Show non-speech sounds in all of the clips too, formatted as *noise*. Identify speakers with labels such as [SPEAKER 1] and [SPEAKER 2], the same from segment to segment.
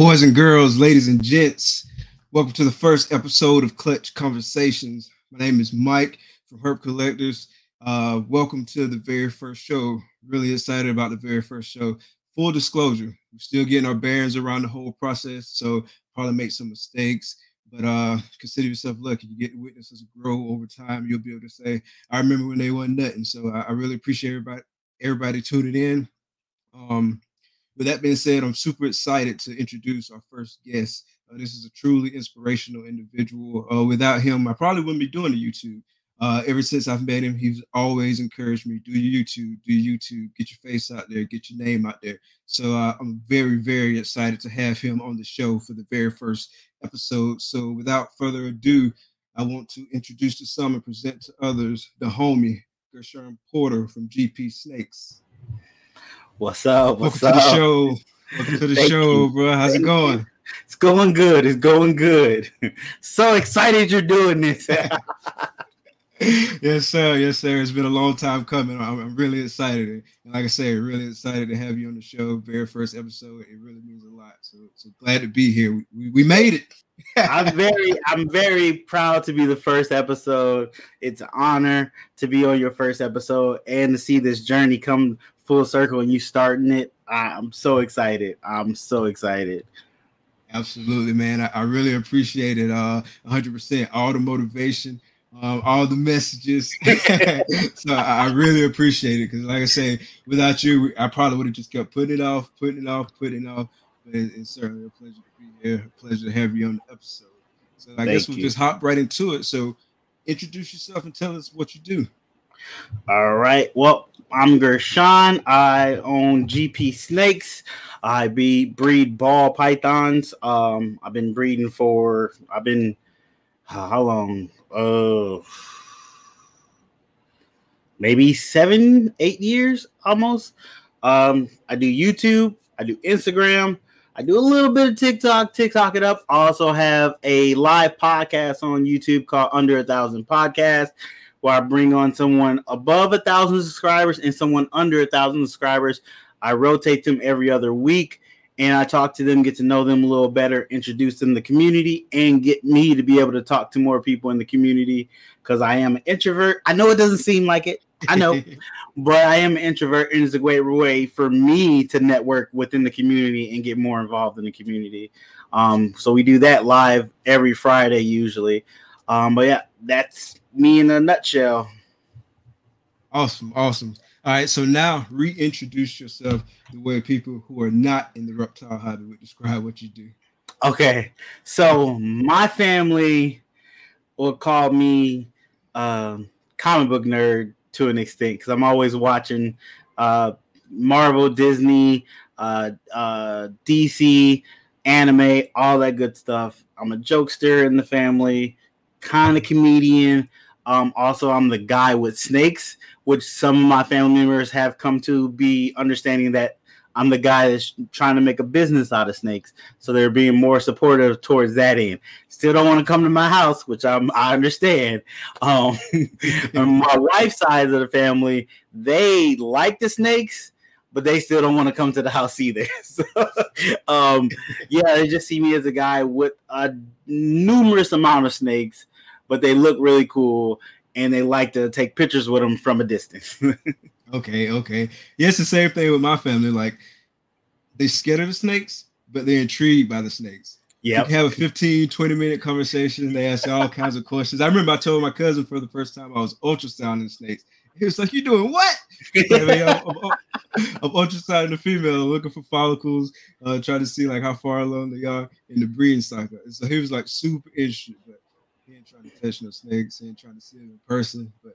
[SPEAKER 1] Boys and girls, ladies and gents, welcome to the first episode of Clutch Conversations. My name is Mike from Herp Collectors. Uh, welcome to the very first show. Really excited about the very first show. Full disclosure, we're still getting our bearings around the whole process, so probably make some mistakes. But uh, consider yourself lucky. You get to witness grow over time. You'll be able to say, "I remember when they weren't nothing." So I, I really appreciate everybody everybody tuning in. Um, with that being said, I'm super excited to introduce our first guest. Uh, this is a truly inspirational individual. Uh, without him, I probably wouldn't be doing the YouTube. Uh, ever since I've met him, he's always encouraged me do YouTube, do YouTube, get your face out there, get your name out there. So uh, I'm very, very excited to have him on the show for the very first episode. So without further ado, I want to introduce to some and present to others the homie Gershon Porter from GP Snakes.
[SPEAKER 2] What's up? What's
[SPEAKER 1] Welcome
[SPEAKER 2] up?
[SPEAKER 1] to the show. Welcome to the
[SPEAKER 2] Thank
[SPEAKER 1] show,
[SPEAKER 2] you.
[SPEAKER 1] bro. How's
[SPEAKER 2] Thank
[SPEAKER 1] it going?
[SPEAKER 2] It's going good. It's going good. *laughs* so excited you're doing this. *laughs*
[SPEAKER 1] yes, sir. Yes, sir. It's been a long time coming. I'm, I'm really excited. And like I said, really excited to have you on the show. Very first episode. It really means a lot. So, so glad to be here. We, we, we made it. *laughs*
[SPEAKER 2] I'm very, I'm very proud to be the first episode. It's an honor to be on your first episode and to see this journey come full circle and you starting it. I'm so excited. I'm so excited.
[SPEAKER 1] Absolutely, man. I, I really appreciate it. Uh, 100%. All the motivation, um, all the messages. *laughs* so I, I really appreciate it because, like I say, without you, I probably would have just kept putting it off, putting it off, putting it off. But it, it's certainly a pleasure to be here. A pleasure to have you on the episode. So I
[SPEAKER 2] Thank
[SPEAKER 1] guess we'll
[SPEAKER 2] you.
[SPEAKER 1] just hop right into it. So introduce yourself and tell us what you do.
[SPEAKER 2] All right. Well, I'm Gershon. I own GP Snakes. I be breed ball pythons. Um, I've been breeding for I've been how long? Uh maybe seven, eight years almost. Um, I do YouTube, I do Instagram, I do a little bit of TikTok, TikTok it up. I also have a live podcast on YouTube called Under a Thousand Podcast where I bring on someone above a thousand subscribers and someone under a thousand subscribers. I rotate them every other week and I talk to them, get to know them a little better, introduce them to the community, and get me to be able to talk to more people in the community because I am an introvert. I know it doesn't seem like it, I know, *laughs* but I am an introvert, and it's a great way for me to network within the community and get more involved in the community. Um, so we do that live every Friday usually. Um, but yeah, that's me in a nutshell.
[SPEAKER 1] awesome. Awesome. All right. So now reintroduce yourself the way people who are not in the reptile hobby would describe what you do.
[SPEAKER 2] Okay, so my family will call me um, comic book nerd to an extent because I'm always watching uh, Marvel, Disney, uh, uh, DC, anime, all that good stuff. I'm a jokester in the family, kind of comedian. Um, also, I'm the guy with snakes, which some of my family members have come to be understanding that I'm the guy that's trying to make a business out of snakes. So they're being more supportive towards that end. Still don't want to come to my house, which I'm I understand. Um, *laughs* my wife's side of the family, they like the snakes, but they still don't want to come to the house either. *laughs* so, um, yeah, they just see me as a guy with a numerous amount of snakes, but they look really cool and they like to take pictures with them from a distance. *laughs*
[SPEAKER 1] Okay, okay. Yeah, it's the same thing with my family. Like they're scared of the snakes, but they're intrigued by the snakes. You can have a 15, 20 minute conversation. They ask all kinds of questions. I remember I told my cousin for the first time I was ultrasounding snakes. He was like, You doing what? I mean, I'm, I'm, I'm ultrasounding the female, looking for follicles, uh, trying to see like how far along they are in the breeding cycle. And so he was like super interested, but he ain't trying to touch no snakes, he ain't trying to see them in person. But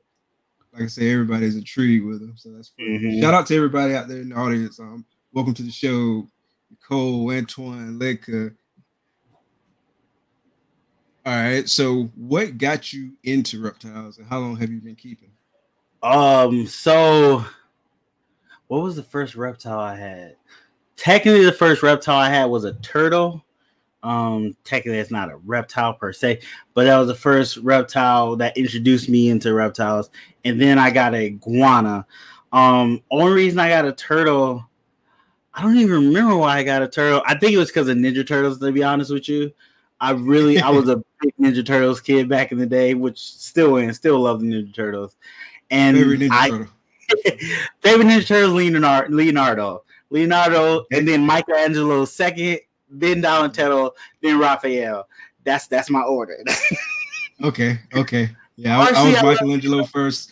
[SPEAKER 1] like I say, everybody's intrigued with them. So that's fun.
[SPEAKER 2] Mhm.
[SPEAKER 1] Shout out to everybody out there in the audience. Um, welcome to the show, Nicole, Antoine, Leka. All right. So, what got you into reptiles, and how long have you been keeping?
[SPEAKER 2] Um, so what was the first reptile I had? Technically, the first reptile I had was a turtle. Um, technically, it's not a reptile per se, but that was the first reptile that introduced me into reptiles. And then I got a iguana. Um, only reason I got a turtle, I don't even remember why I got a turtle. I think it was because of Ninja Turtles. To be honest with you, I really I was *laughs* a big Ninja Turtles kid back in the day, which still and still love the Ninja Turtles. And favorite Ninja I, Turtle. *laughs* favorite Ninja Turtles Leonardo, Leonardo, Leonardo, and then Michelangelo second, then Donatello, then Raphael. That's that's my order. *laughs*
[SPEAKER 1] okay, okay, yeah, I, I was Michelangelo first.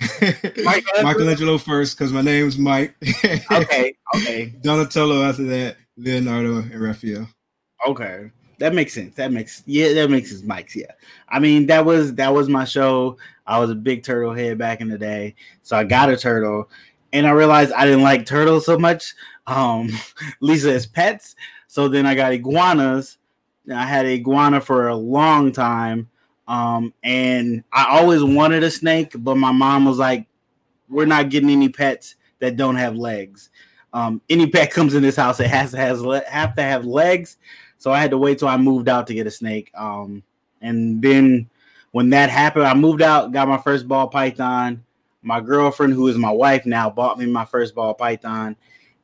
[SPEAKER 1] *laughs* Michelangelo, Michelangelo first because my name's Mike. *laughs*
[SPEAKER 2] okay, okay.
[SPEAKER 1] Donatello after that, Leonardo and Raphael.
[SPEAKER 2] Okay that makes sense. That makes yeah, that makes sense, Mike's. Yeah, I mean that was that was my show. I was a big turtle head back in the day, so I got a turtle, and I realized I didn't like turtles so much. Um, Lisa as pets, so then I got iguanas. I had iguana for a long time, um, and I always wanted a snake, but my mom was like, "We're not getting any pets that don't have legs." Um, any pet comes in this house, it has to has have to have legs so I had to wait till I moved out to get a snake. Um, and then when that happened, I moved out, got my first ball python. My girlfriend, who is my wife now, bought me my first ball python.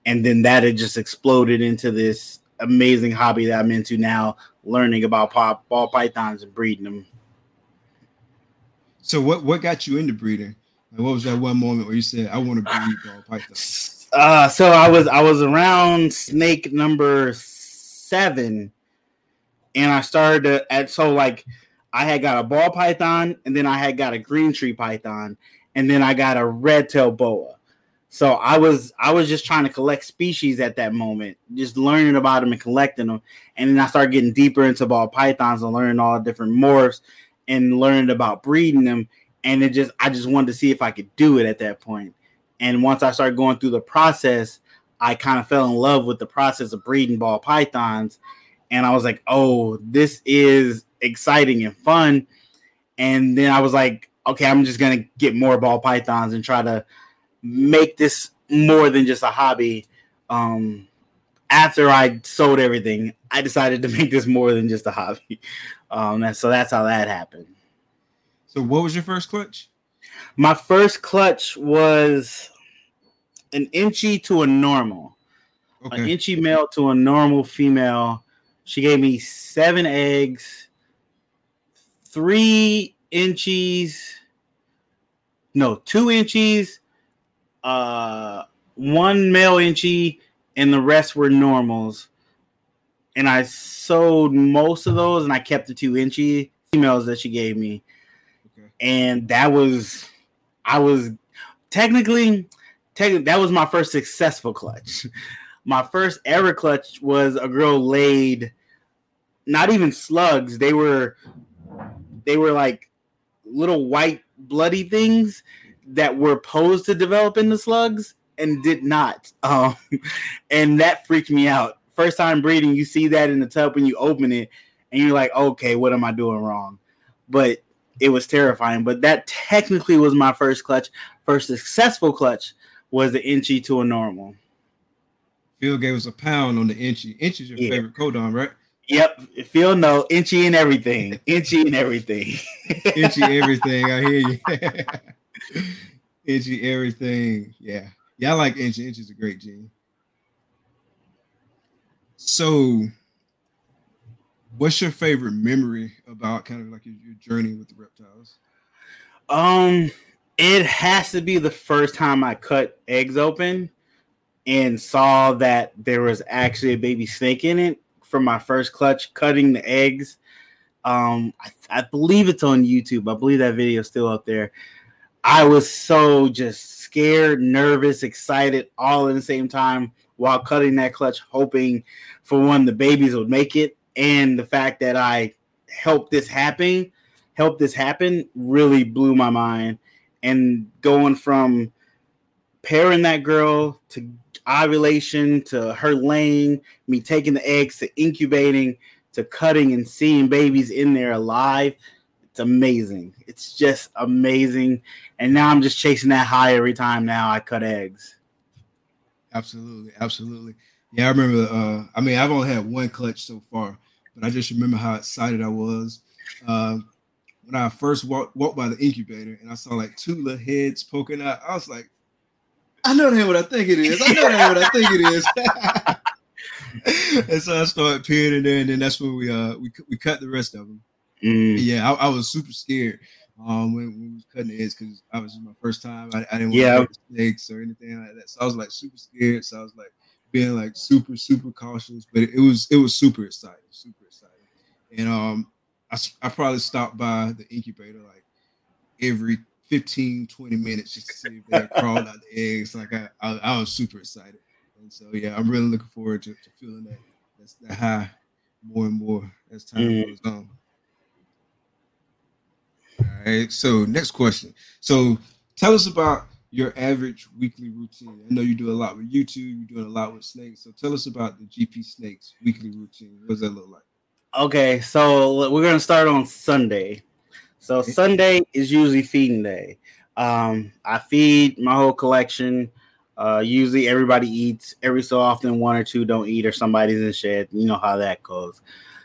[SPEAKER 2] And then that had just exploded into this amazing hobby that I'm into now, learning about pop, ball pythons and breeding them.
[SPEAKER 1] So what what got you into breeding? Like what was that one moment where you said, "I want to breed ball pythons"?
[SPEAKER 2] Uh, so I was I was around snake number seven, and I started to at so like I had got a ball python, and then I had got a green tree python, and then I got a red tail boa. So I was I was just trying to collect species at that moment, just learning about them and collecting them, and then I started getting deeper into ball pythons and learning all the different morphs and learning about breeding them. And it just I just wanted to see if I could do it at that point. And once I started going through the process, I kind of fell in love with the process of breeding ball pythons. And I was like, oh, this is exciting and fun. And then I was like, okay, I'm just to get more ball pythons and try to make this more than just a hobby. Um, after I sold everything, I decided to *laughs* make this more than just a hobby. Um, and so that's how that happened.
[SPEAKER 1] So, what was your first clutch?
[SPEAKER 2] My first clutch was an enchi to a normal. Okay. An enchi male to a normal female. She gave me seven eggs, three enchis, no, two enchis, uh, one male enchi, and the rest were normals. And I sold most of those, and I kept the two enchi females that she gave me. Okay. And that was, I was technically that was my first successful clutch. *laughs* my first ever clutch was a girl laid not even slugs. They were they were like little white bloody things that were posed to develop into slugs and did not. *laughs* Um, and that freaked me out. First time breeding, you see that in the tub when you open it, and you're like, okay, what am I doing wrong? But it was terrifying. But that technically was my first clutch, first successful clutch was the enchi to a normal.
[SPEAKER 1] Phil gave us a pound on the enchi. Enchi's your yeah. favorite codom, right?
[SPEAKER 2] Yep. Phil no enchi and everything. enchi and everything.
[SPEAKER 1] enchi everything. I hear you. *laughs* *laughs* enchi everything. Yeah. Yeah, I like enchi. Enchi's a great gene. So what's your favorite memory about kind of like your, your journey with the reptiles?
[SPEAKER 2] Um it has to be the first time I cut eggs open and saw that there was actually a baby snake in it from my first clutch cutting the eggs. Um, I, I believe it's on YouTube. I believe that video is still up there. I was so just scared, nervous, excited, all at the same time while cutting that clutch, hoping for one the babies would make it, and the fact that I helped this happen, helped this happen, really blew my mind and going from pairing that girl to ovulation to her laying, me taking the eggs to incubating to cutting and seeing babies in there alive. It's amazing. It's just amazing. And now I'm just chasing that high every time now I cut eggs.
[SPEAKER 1] Absolutely. Absolutely. Yeah, I remember uh I mean I've only had one clutch so far, but I just remember how excited I was. Uh, when I first walked, walked by the incubator and I saw like two little heads poking out, I was like, I know that what I think it is. I know that what I think it is. *laughs* and so I started peering in there, and then that's when we uh we we cut the rest of them. Mm. Yeah, I, I, was super scared um when, when we was cutting the eggs because obviously my first time. I, I didn't want yeah. to or anything like that. So I was like super scared. So I was like being like super super cautious, but it, it was it was super exciting, super exciting. And um I I probably stopped by the incubator like every 15, 20 minutes just to see if they crawled out the eggs. Like I, I, I, was super excited. And so yeah, I'm really looking forward to, to feeling that that's that high more and more as time mm. goes on. All right. So next question. So tell us about your average weekly routine. I know you do a lot with YouTube, you're doing a lot with snakes. So tell us about the GP Snakes weekly routine. What does that look like?
[SPEAKER 2] Okay, so we're gonna start on Sunday. So Sunday is usually feeding day. Um, I feed my whole collection. Uh, usually everybody eats. Every so often, one or two don't eat, or somebody's in shed. You know how that goes.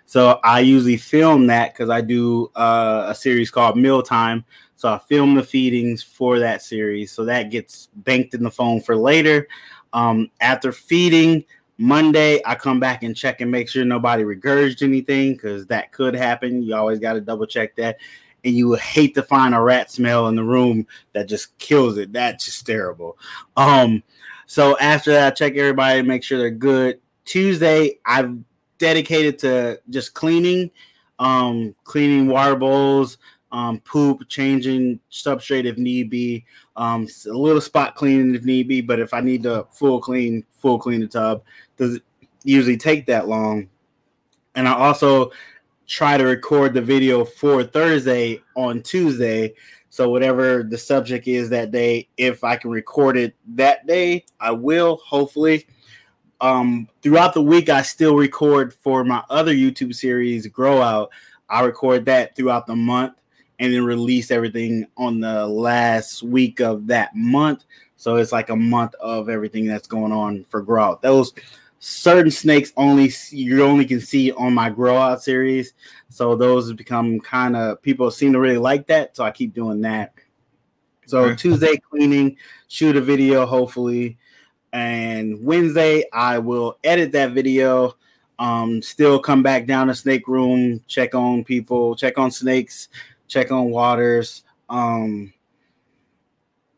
[SPEAKER 2] So I usually film that because I do uh, a series called Mealtime. So I film the feedings for that series. So that gets banked in the phone for later. Um, after feeding Monday, I come back and check and make sure nobody regurgitated anything because that could happen. You always got to double check that and you would hate to find a rat smell in the room that just kills it. That's just terrible. Um, so after that, I check everybody, make sure they're good. Tuesday, I've dedicated to just cleaning, um, cleaning water bowls, um, poop, changing substrate if need be, um, a little spot cleaning if need be. But if I need to full clean, full clean the tub, does it usually take that long. And I also try to record the video for Thursday on Tuesday. So whatever the subject is that day, if I can record it that day, I will. Hopefully, um, throughout the week, I still record for my other YouTube series, Grow Out. I record that throughout the month and then release everything on the last week of that month. So it's like a month of everything that's going on for Grow Out. Those certain snakes only you only can see on my grow out series. So those become kind of people seem to really like that. So I keep doing that. So. Tuesday cleaning, shoot a video hopefully, and Wednesday I will edit that video. Um, still come back down to snake room, check on people, check on snakes, check on waters. Um,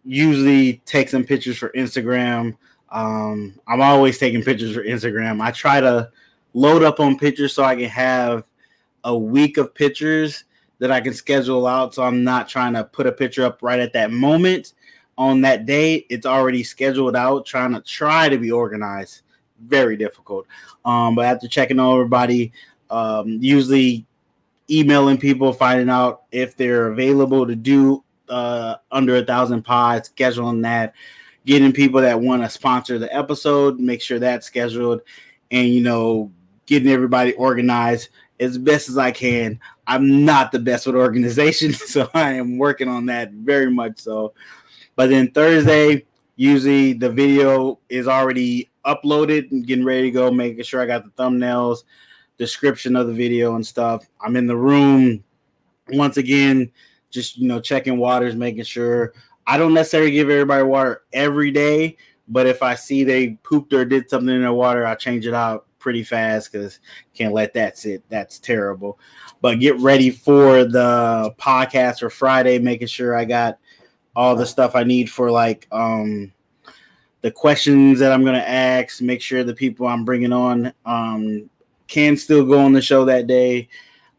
[SPEAKER 2] usually take some pictures for Instagram. Um, I'm always taking pictures for Instagram. I try to load up on pictures so I can have a week of pictures that I can schedule out. So I'm not trying to put a picture up right at that moment on that day. It's already scheduled out. Trying to try to be organized, very difficult. Um, but after checking on everybody, um, usually emailing people, finding out if they're available to do uh, under a thousand pods, scheduling that getting people that want to sponsor the episode, make sure that's scheduled, and you know, getting everybody organized as best as I can. I'm not the best with organization, *laughs* so I am working on that very much so. But then Thursday, usually the video is already uploaded and getting ready to go, making sure I got the thumbnails, description of the video and stuff. I'm in the room once again, just you know, checking waters, making sure I don't necessarily give everybody water every day, but if I see they pooped or did something in their water, I change it out pretty fast because can't let that sit. That's terrible. But get ready for the podcast for Friday, making sure I got all the stuff I need for like um the questions that I'm gonna ask. Make sure the people I'm bringing on um can still go on the show that day.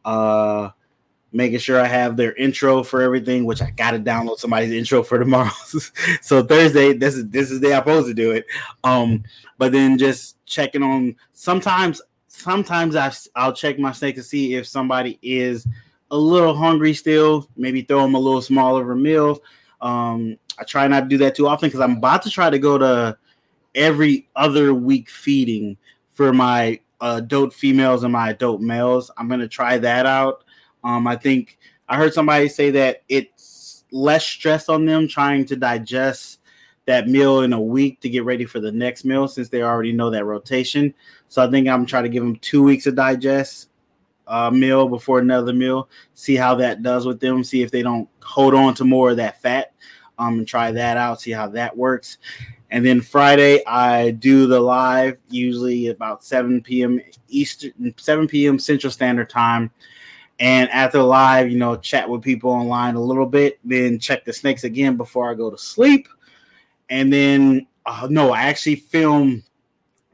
[SPEAKER 2] Uh making sure I have their intro for everything, which I got to download somebody's *laughs* intro for tomorrow. *laughs* so Thursday, this is this is the day I'm supposed to do it. Um, but then just checking on. Sometimes, sometimes I I'll check my snake to see if somebody is a little hungry still. Maybe throw them a little a meal. Um, I try not to do that too often because I'm about to try to go to every other week feeding for my adult females and my adult males. I'm gonna try that out um, I think I heard somebody say that it's less stress on them trying to digest that meal in a week to get ready for the next meal since they already know that rotation. So I think I'm trying to give them two weeks to digest a meal before another meal, see how that does with them, see if they don't hold on to more of that fat, um, and try that out, see how that works. And then Friday, I do the live, usually about 7 p.m. Eastern, 7 p.m. Central Standard Time. And after live, you know, chat with people online a little bit, then check the snakes again before I go to sleep. And then, uh, no, I actually film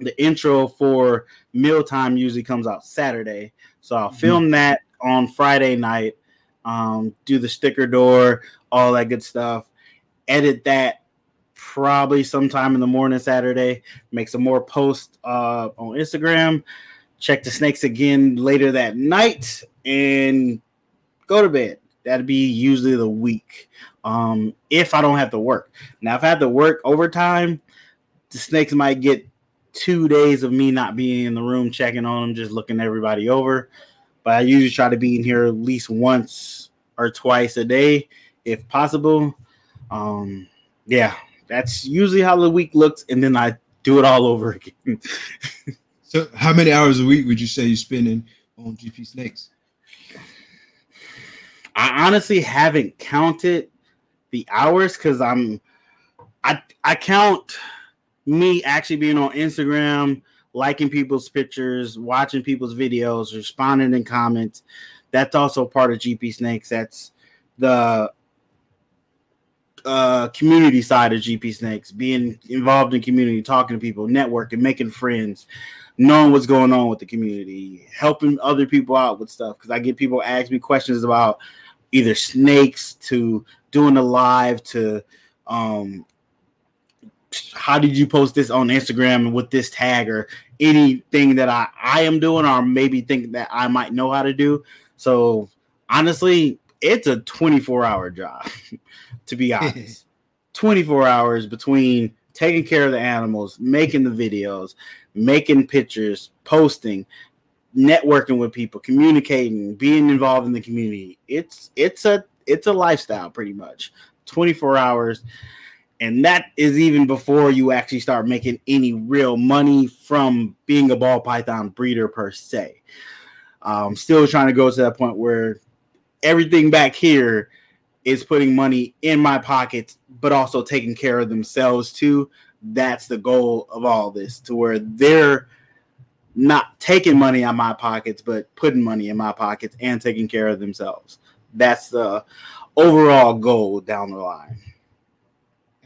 [SPEAKER 2] the intro for mealtime usually comes out Saturday. So I'll film mm-hmm. that on Friday night, um, do the sticker door, all that good stuff, edit that probably sometime in the morning Saturday, make some more posts uh, on Instagram, check the snakes again later that night, and go to bed. That'd be usually the week. Um, if I don't have to work. Now, if I have to work overtime, the snakes might get two days of me not being in the room checking on them, just looking everybody over. But I usually try to be in here at least once or twice a day, if possible. Um, yeah, that's usually how the week looks, and then I do it all over *laughs* again.
[SPEAKER 1] so, how many hours a week would you say you're spending on GP Snakes?
[SPEAKER 2] I honestly haven't counted the hours because I'm I I count me actually being on Instagram, liking people's pictures, watching people's videos, responding in comments. That's also part of GP Snakes. That's the uh, community side of GP Snakes, being involved in community, talking to people, networking, making friends, knowing what's going on with the community, helping other people out with stuff. Because I get people ask me questions about either snakes to doing a live to um, how did you post this on Instagram with this tag or anything that I, I am doing or maybe think that I might know how to do. So honestly, it's a 24 hour job, *laughs* to be *laughs* honest. 24 hours between taking care of the animals, making the videos, making pictures, posting, networking with people, communicating, being involved in the community. It's it's a it's a lifestyle pretty much. 24 hours and that is even before you actually start making any real money from being a ball python breeder per se. Um, still trying to go to that point where everything back here is putting money in my pockets, but also taking care of themselves too. That's the goal of all this, to where they're not taking money out my pockets, but putting money in my pockets and taking care of themselves. That's the overall goal down the line.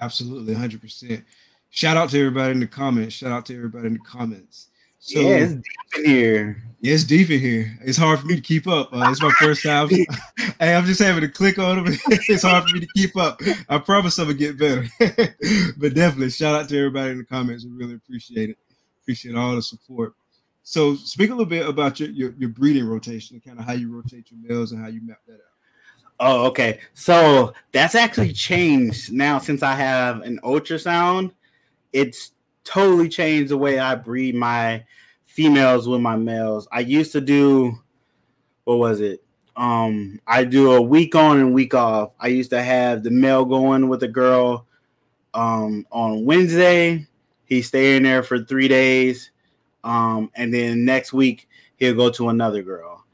[SPEAKER 1] Absolutely, hundred percent. Shout out to everybody in the comments. Shout out to everybody in the comments.
[SPEAKER 2] So, yeah, it's deep in here.
[SPEAKER 1] Yeah, it's deep in here. It's hard for me to keep up. Uh, it's my first time. *laughs* hey, I'm just having to click on them. *laughs* it's hard for me to keep up. I promise I'm gonna get better. *laughs* but definitely, shout out to everybody in the comments. We really appreciate it. Appreciate all the support. So, speak a little bit about your your, your breeding rotation and kind of how you rotate your males and how you map that out.
[SPEAKER 2] Oh, okay. So that's actually changed now since I have an ultrasound. It's totally changed the way I breed my females with my males. I used to do what was it? Um, I do a week on and week off. I used to have the male going with a girl um on Wednesday. He's staying there for three days. Um, and then next week he'll go to another girl.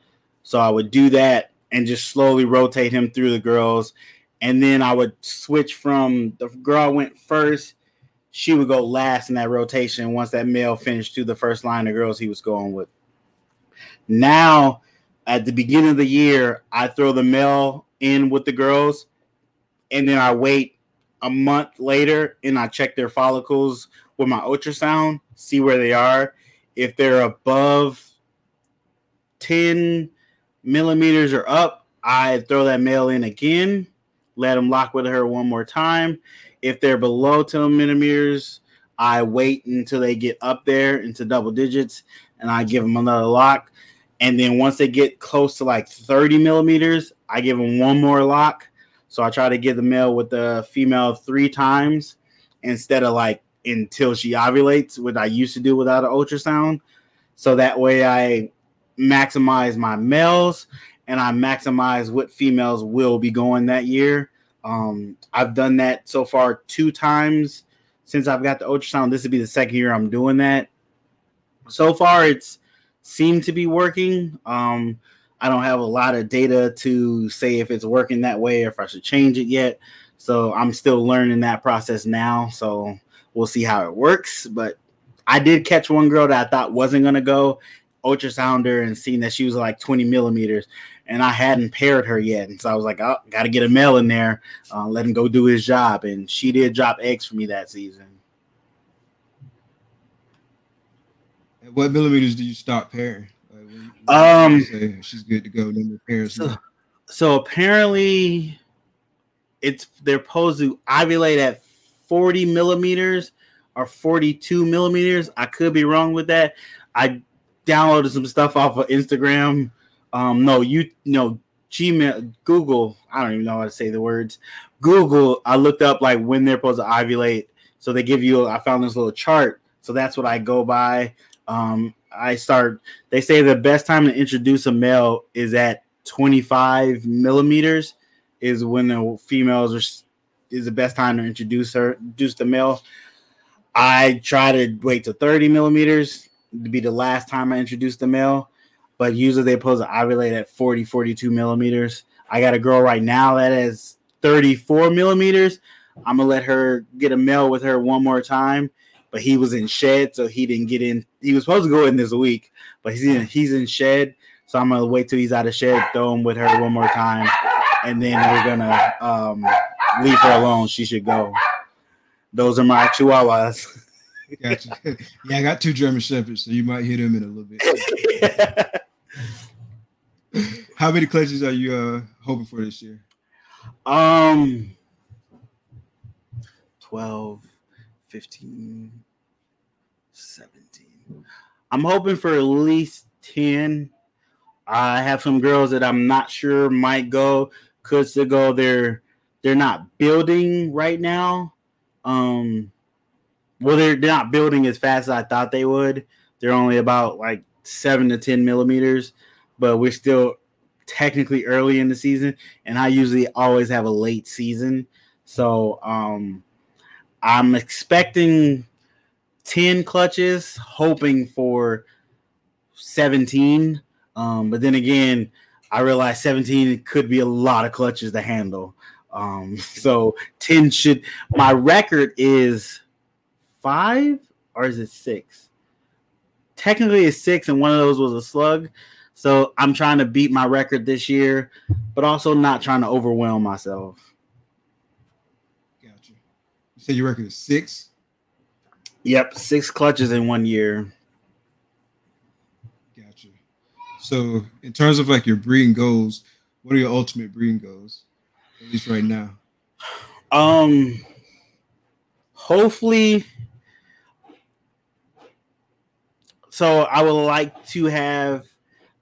[SPEAKER 2] So I would do that and just slowly rotate him through the girls. And then I would switch from the girl went first, she would go last in that rotation once that male finished to the first line of girls he was going with. Now, at the beginning of the year, I throw the male in with the girls, and then I wait a month later and I check their follicles with my ultrasound, see where they are. If they're above 10 millimeters are up, I throw that male in again, let them lock with her one more time. If they're below 10 millimeters, I wait until they get up there into double digits and I give them another lock. And then once they get close to like 30 millimeters, I give them one more lock. So I try to get the male with the female three times instead of like until she ovulates, what I used to do without an ultrasound. So that way I maximize my males and I maximize what females will be going that year. Um, I've done that so far two times since I've got the ultrasound. This would be the second year I'm doing that. So far, it's seemed to be working. Um, I don't have a lot of data to say if it's working that way or if I should change it yet. So I'm still learning that process now. So we'll see how it works. But I did catch one girl that I thought wasn't gonna go, ultrasound her and seen that she was like 20 millimeters, and I hadn't paired her yet. And so I was like, oh, got to get a male in there, uh, let him go do his job. And she did drop eggs for me that season.
[SPEAKER 1] At what millimeters do you stop pairing?
[SPEAKER 2] um,
[SPEAKER 1] she's good to go. Then the pairs.
[SPEAKER 2] So, so apparently, it's they're supposed to ovulate at 40 millimeters or 42 millimeters. I could be wrong with that. I downloaded some stuff off of Instagram. Um, no, you no Gmail, Google. I don't even know how to say the words. Google. I looked up like when they're supposed to ovulate. So they give you. I found this little chart. So that's what I go by. Um, I start. They say the best time to introduce a male is at 25 millimeters. Is when the females are is the best time to introduce her, introduce the male. I try to wait to 30 millimeters be the last time I introduce the male, but usually they pose an ovulate at 40, 42 millimeters. I got a girl right now that has 34 millimeters. I'm gonna let her get a male with her one more time, but he was in shed, so he didn't get in. He was supposed to go in this week, but he's in he's in shed, so I'm gonna wait till he's out of shed, throw him with her one more time, and then we're gonna um, leave her alone. She should go. Those are my chihuahuas. *laughs*
[SPEAKER 1] Gotcha. *laughs* Yeah, I got two German shepherds, so you might hit them in a little bit. *laughs* How many clutches are you uh, hoping for this year?
[SPEAKER 2] Um 12, 15, 17. I'm hoping for at least 10. I have some girls that I'm not sure might go, could still go. They're they're not building right now. Um well, they're, they're not building as fast as I thought they would. They're only about like seven to 10 millimeters, but we're still technically early in the season. And I usually always have a late season. So um, I'm expecting 10 clutches, hoping for 17. Um, but then again, I realize 17 could be a lot of clutches to handle. Um, *laughs* so 10 should, my record is five or is it six? Technically, it's six, and one of those was a slug. So I'm trying to beat my record this year, but also not trying to overwhelm myself.
[SPEAKER 1] Gotcha. You said your record is six?
[SPEAKER 2] Yep, six clutches in one year.
[SPEAKER 1] Gotcha. So, in terms of like your breeding goals, what are your ultimate breeding goals? At least right now.
[SPEAKER 2] Um, hopefully So I would like to have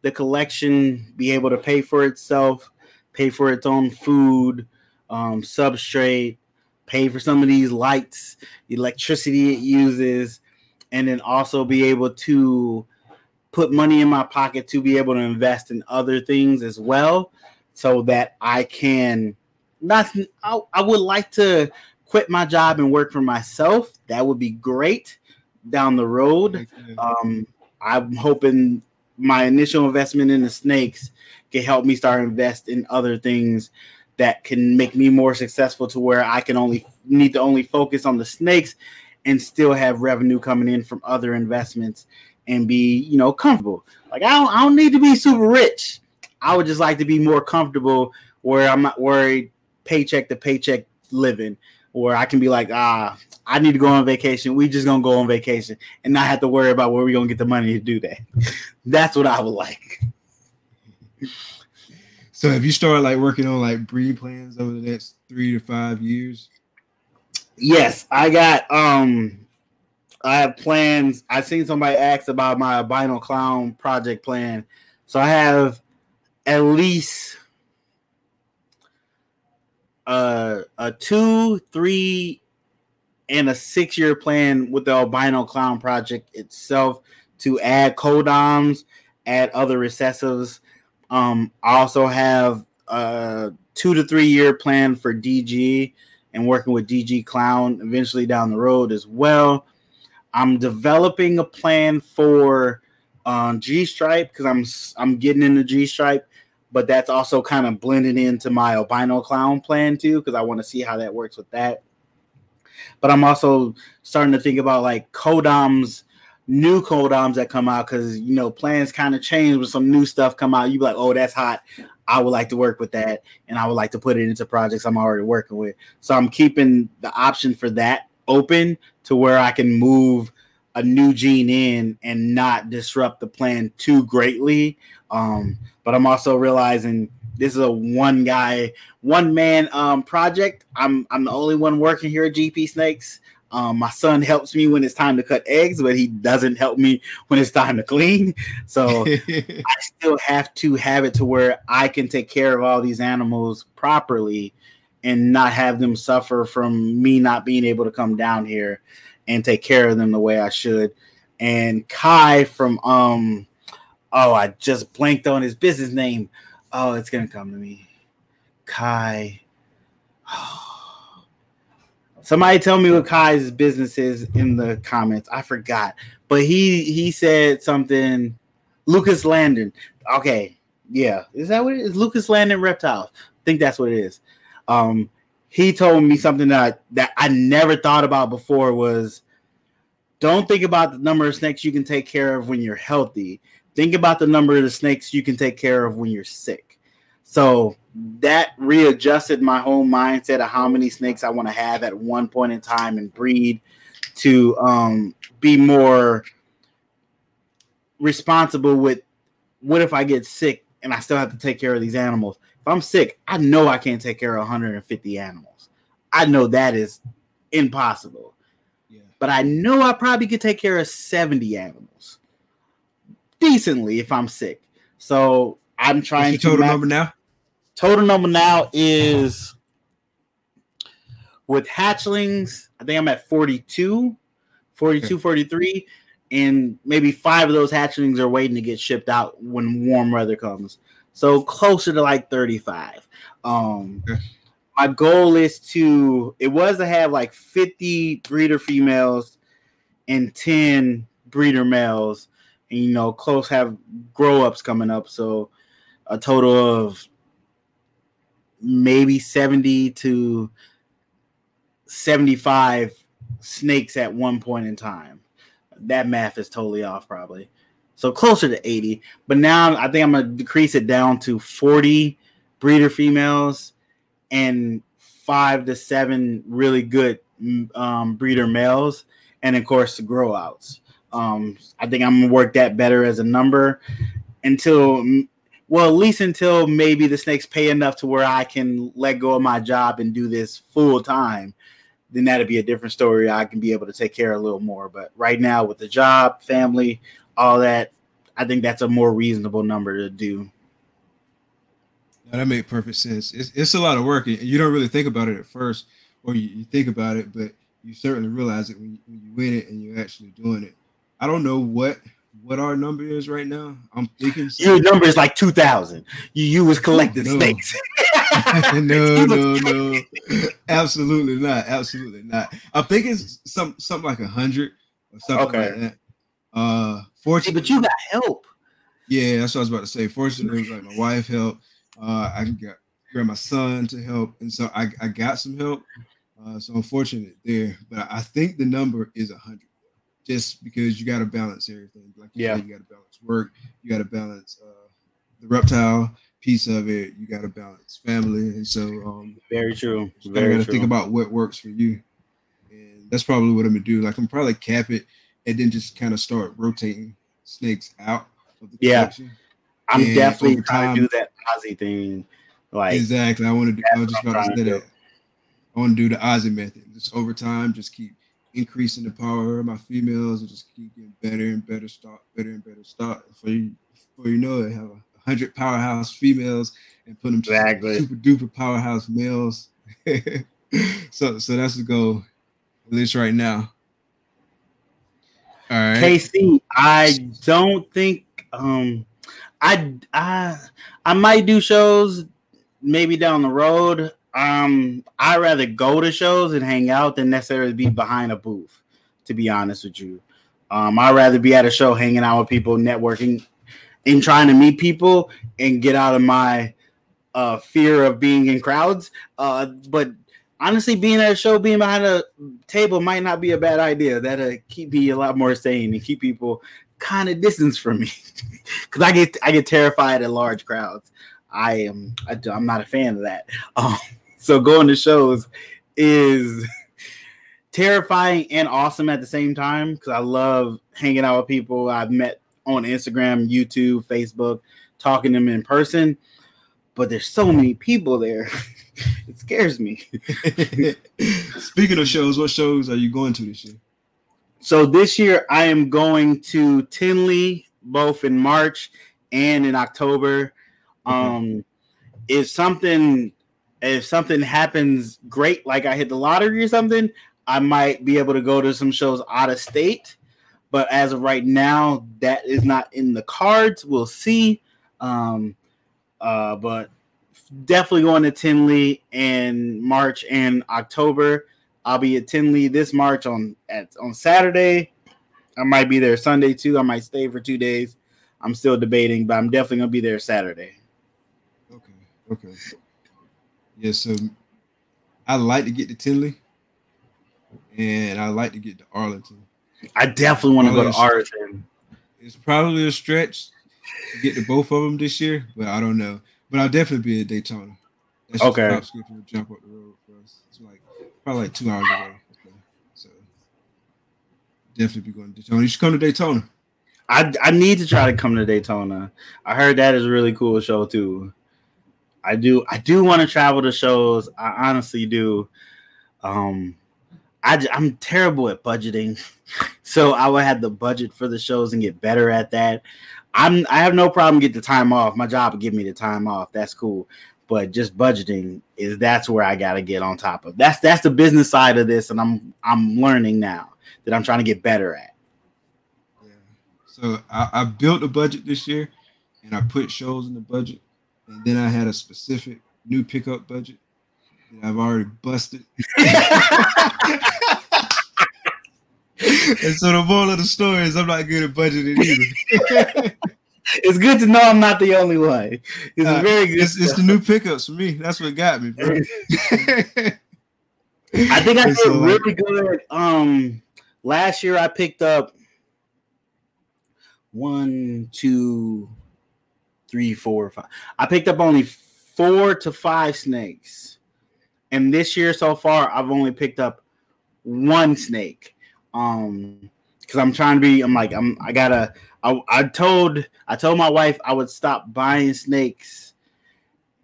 [SPEAKER 2] the collection be able to pay for itself, pay for its own food, um, substrate, pay for some of these lights, electricity it uses, and then also be able to put money in my pocket to be able to invest in other things as well so that I can not I, I would like to quit my job and work for myself. That would be great down the road. Um, I'm hoping my initial investment in the snakes can help me start invest in other things that can make me more successful to where I can only need to only focus on the snakes and still have revenue coming in from other investments and be, you know, comfortable. Like I don't, I don't need to be super rich. I would just like to be more comfortable where I'm not worried paycheck to paycheck living, where I can be like, ah, I need to go on vacation. We just gonna go on vacation and not have to worry about where we gonna get the money to do that. *laughs* That's what I would like.
[SPEAKER 1] So have you started like working on like breeding plans over the next three to five years?
[SPEAKER 2] Yes, I got um I have plans. I seen somebody ask about my albino clown project plan. So I have at least uh, a two, three, and a six year plan with the albino clown project itself to add codoms, add other recessives. Um, I also have a two to three year plan for DG and working with DG Clown eventually down the road as well. I'm developing a plan for um, G Stripe because I'm I'm getting into G Stripe. But that's also kind of blended into my albino clown plan too because I want to see how that works with that. But I'm also starting to think about like codoms, new codoms that come out because you know plans kind of change when some new stuff come out. You be like, oh, that's hot. I would like to work with that, and I would like to put it into projects I'm already working with. So I'm keeping the option for that open to where I can move a new gene in and not disrupt the plan too greatly. Um, but I'm also realizing this is a one guy, one man um, project. I'm I'm the only one working here at GP Snakes. Um, my son helps me when it's time to cut eggs, but he doesn't help me when it's time to clean. So *laughs* I still have to have it to where I can take care of all these animals properly and not have them suffer from me not being able to come down here and take care of them the way I should. And Kai from um oh I just blanked on his business name. Oh, it's gonna come to me. Kai. *sighs* Somebody tell me what Kai's business is in the comments. I forgot. But he he said something Lucas Landon. Okay. Yeah. Is that what it is? Lucas Landon Reptiles. I think that's what it is. Um he told me something that that I never thought about before was don't think about the number of snakes you can take care of when you're healthy. Think about the number of the snakes you can take care of when you're sick. So that readjusted my whole mindset of how many snakes I want to have at one point in time and breed to um, be more responsible with what if I get sick and I still have to take care of these animals. If I'm sick, I know I can't take care of 150 animals. I know that is impossible. Yeah. But I know I probably could take care of 70 animals decently if I'm sick. So I'm trying
[SPEAKER 1] to total number now.
[SPEAKER 2] Total number now is with hatchlings, I think I'm at 42, 42, 43 and maybe five of those hatchlings are waiting to get shipped out when warm weather comes. So closer to like 35. Um, my goal is to it was to have like 50 breeder females and 10 breeder males, and you know, close have grow ups coming up. So a total of maybe 70 to 75 snakes at one point in time. That math is totally off, probably so closer to 80. But now I think I'm gonna decrease it down to 40 breeder females and five to seven really good um, breeder males, and of course the grow outs. Um, I think I'm gonna work that better as a number until, well, at least until maybe the snakes pay enough to where I can let go of my job and do this full time. Then that'd be a different story. I can be able to take care a little more. But right now, with the job, family, all that, I think that's a more reasonable number to do.
[SPEAKER 1] That made perfect sense. It's, it's a lot of work. You don't really think about it at first, or you, you think about it, but you certainly realize it when you, when you win it and you're actually doing it. I don't know what what our number is right now. I'm thinking
[SPEAKER 2] your number is like two thousand. You you was collecting no. snakes. *laughs* *laughs*
[SPEAKER 1] no, no, no, absolutely not, absolutely not. I'm thinking some something like a hundred or something okay. like that. Uh, fortunately,
[SPEAKER 2] but you got help.
[SPEAKER 1] Yeah, that's what I was about to say. Fortunately, like my wife helped. Uh, I got grab my son to help, and so I, I got some help. Uh, so unfortunate there, but I think the number is a hundred, just because you got to balance everything. Like you yeah, said, you got to balance work, you got to balance uh, the reptile piece of it, you got to balance family, and so um,
[SPEAKER 2] very true.
[SPEAKER 1] Very got to think about what works for you, and that's probably what I'm gonna do. Like I'm probably cap it and then just kind of start rotating snakes out
[SPEAKER 2] of the yeah. collection. I'm and definitely trying to do that Ozzy thing. Like
[SPEAKER 1] exactly, I want to do. I was just about to say that. I want to do the Ozzy method. Just over time, just keep increasing the power of my females and just keep getting better and better stock, better and better stock. For you, before you know it, have a hundred powerhouse females and put them exactly. super duper powerhouse males. *laughs* so, so that's the goal, at least right now.
[SPEAKER 2] All right. KC, I don't think um I I I might do shows maybe down the road. Um I rather go to shows and hang out than necessarily be behind a booth, to be honest with you. Um I'd rather be at a show hanging out with people, networking. and trying to meet people and get out of my uh, fear of being in crowds. Uh, but honestly, being at a show, being behind a table might not be a bad idea. That'll keep me a lot more sane and keep people kind of distance from me *laughs* because I get I get terrified at large crowds. I am I, am not a fan of that. Um, so going to shows is *laughs* terrifying and awesome at the same time because I love hanging out with people I've met on Instagram, YouTube, Facebook, talking to them in person. But there's so many people there. *laughs* it scares me. *laughs*
[SPEAKER 1] Speaking of shows, what shows are you going to this year?
[SPEAKER 2] So this year I am going to Tinley both in March and in October. Um, if something if something happens great, like I hit the lottery or something, I might be able to go to some shows out of state. But as of right now, that is not in the cards. We'll see. Um, uh, but definitely going to Tinley in March and October. I'll be at Tinley this March on at on Saturday. I might be there Sunday too. I might stay for two days. I'm still debating, but I'm definitely gonna be there Saturday.
[SPEAKER 1] Okay. Okay. Yeah, so I like to get to Tinley and I like to get to Arlington.
[SPEAKER 2] I definitely want to go to Arlington.
[SPEAKER 1] It's probably a stretch to get to both of them this year, but I don't know. But I'll definitely be at Daytona.
[SPEAKER 2] That's okay.
[SPEAKER 1] Jump up the road for us. It's like probably like two hours away. So definitely be going to Daytona. You should come to Daytona.
[SPEAKER 2] I I need to try to come to Daytona. I heard that is a really cool show too. I do I do want to travel to shows. I honestly do. Um I, I'm terrible at budgeting, *laughs* so I would have the budget for the shows and get better at that. I'm I have no problem get the time off. My job will give me the time off. That's cool. But just budgeting is that's where I gotta get on top of. That's that's the business side of this, and I'm I'm learning now that I'm trying to get better at.
[SPEAKER 1] Yeah. So I, I built a budget this year, and I put shows in the budget, and then I had a specific new pickup budget that I've already busted. *laughs* and so the moral of the story is I'm not good at budgeting either. *laughs*
[SPEAKER 2] it's good to know I'm not the only one. It's uh, very good.
[SPEAKER 1] It's, it's, the new pickups for me. That's what got me, bro. *laughs*
[SPEAKER 2] I think I did so really like, good. Um, last year I picked up one, two, three, four, five. I picked up only four to five snakes, and this year so far I've only picked up one snake. Um, because I'm trying to be. I'm like I'm. I gotta. I, I told I told my wife I would stop buying snakes,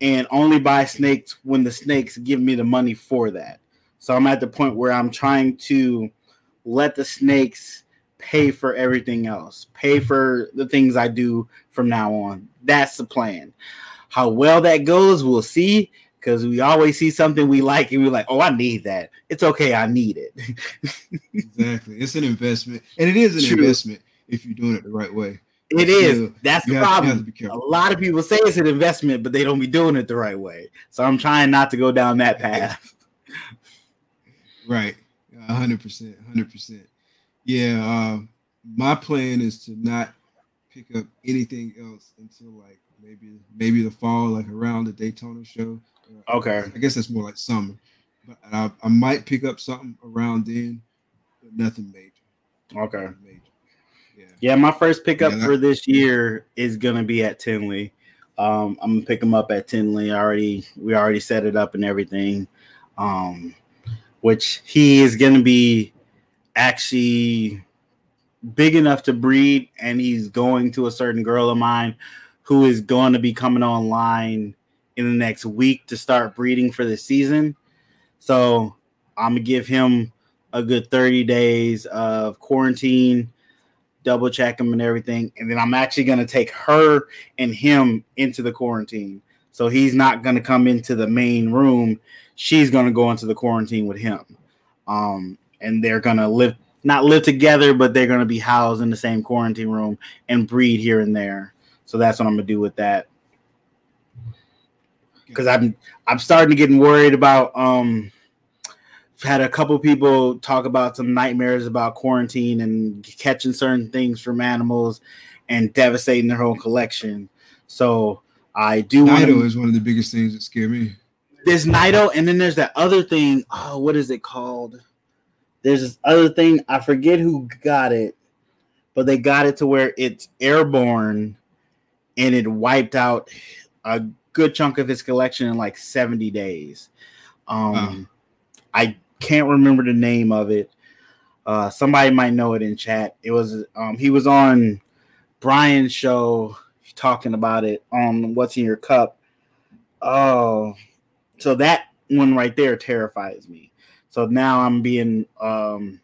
[SPEAKER 2] and only buy snakes when the snakes give me the money for that. So I'm at the point where I'm trying to let the snakes pay for everything else, pay for the things I do from now on. That's the plan. How well that goes, we'll see. Because we always see something we like and we're like, oh, I need that. It's okay, I need it. *laughs*
[SPEAKER 1] exactly. It's an investment. And it is an True. investment if you're doing it the right way.
[SPEAKER 2] It is. That's the problem. A lot of people say it's an investment, but they don't be doing it the right way. So I'm trying not to go down that path.
[SPEAKER 1] right. 100%. 100%. Yeah. Um, my plan is to not pick up anything else until like maybe maybe the fall, like around the Daytona show.
[SPEAKER 2] Okay.
[SPEAKER 1] I guess that's more like summer. But I, I might pick up something around then, but nothing major.
[SPEAKER 2] Okay. Nothing major. Yeah. yeah, my first pickup yeah, for this year is gonna be at Tinley. Um, I'm gonna pick them up at Tinley. I already we already set it up and everything. Um, which he is gonna be actually big enough to breed, and he's going to a certain girl of mine who is going to be coming online in the next week to start breeding for the season. So I'm gonna give him a good 30 days of quarantine, double check him and everything, and then I'm actually gonna take her and him into the quarantine. So he's not gonna come into the main room. She's gonna go into the quarantine with him. Um, and they're gonna live not live together, but they're gonna be housed in the same quarantine room and breed here and there. So that's what I'm gonna do with that because I'm I'm starting to get worried about um had a couple people talk about some nightmares about quarantine and catching certain things from animals and devastating their whole collection. So I do
[SPEAKER 1] want
[SPEAKER 2] to.
[SPEAKER 1] is one of the biggest things that scare me.
[SPEAKER 2] There's Nido, and then there's that other thing. Oh, what is it called? There's this other thing. I forget who got it, but they got it to where it's airborne, and it wiped out a good chunk of his collection in like 70 days. Um, wow. I can't remember the name of it. Uh, somebody might know it in chat. It was um, he was on Brian's show talking about it on What's in Your Cup. Oh, so that one right there terrifies me. So now I'm being um,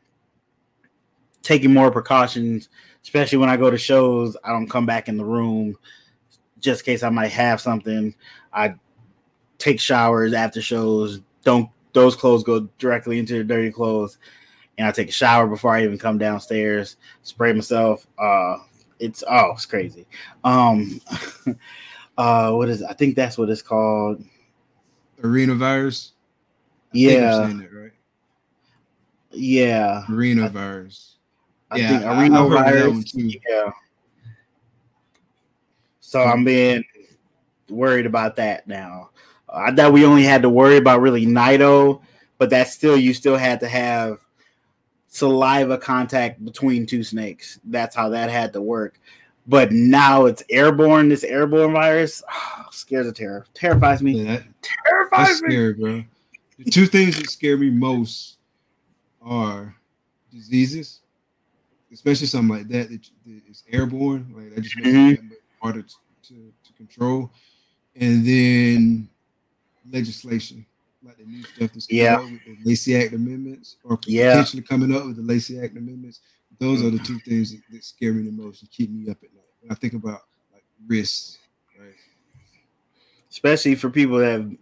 [SPEAKER 2] taking more precautions, especially when I go to shows. I don't come back in the room just in case I might have something. I take showers after shows. Don't those clothes go directly into the dirty clothes, and I take a shower before I even come downstairs. Spray myself. Uh, it's oh, it's crazy. Um, *laughs* uh, what is? I think that's what it's called.
[SPEAKER 1] Arena virus.
[SPEAKER 2] yeah.
[SPEAKER 1] That, right?
[SPEAKER 2] Yeah.
[SPEAKER 1] Arena virus.
[SPEAKER 2] I yeah, think arena virus. Yeah. So I'm being worried about that now. I thought we only had to worry about really Nido, but that still you still had to have saliva contact between two snakes. That's how that had to work. But now it's airborne. This airborne virus oh, *sighs* scares the terror. Terrifies me. Yeah, that, terrifies
[SPEAKER 1] me. Scary, bro. The two things that scare me most are diseases, especially something like that that is airborne. Like that just makes mm-hmm. it harder to, to, to control. And then legislation, like the new stuff that's coming yeah. up with the Lacey Act amendments, or yeah. potentially coming up with the Lacey Act amendments. Those are the two things that, that scare me the most and keep me up at night. When I think about like risks, right?
[SPEAKER 2] Especially for people that have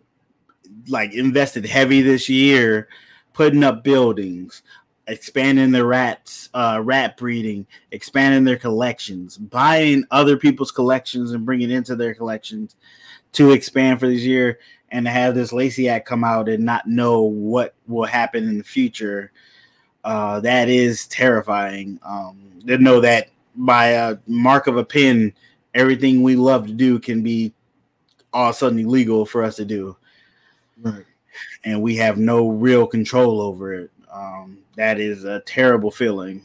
[SPEAKER 2] like invested heavy this year, putting up buildings, expanding their rats, uh, rat breeding, expanding their collections, buying other people's collections and bringing into their collections to expand for this year and to have this Lacey Act come out and not know what will happen in the future, uh, that is terrifying. Um, to know that by a mark of a pin, everything we love to do can be all of a sudden illegal for us to do.
[SPEAKER 1] Right.
[SPEAKER 2] And we have no real control over it. Um, that is a terrible feeling.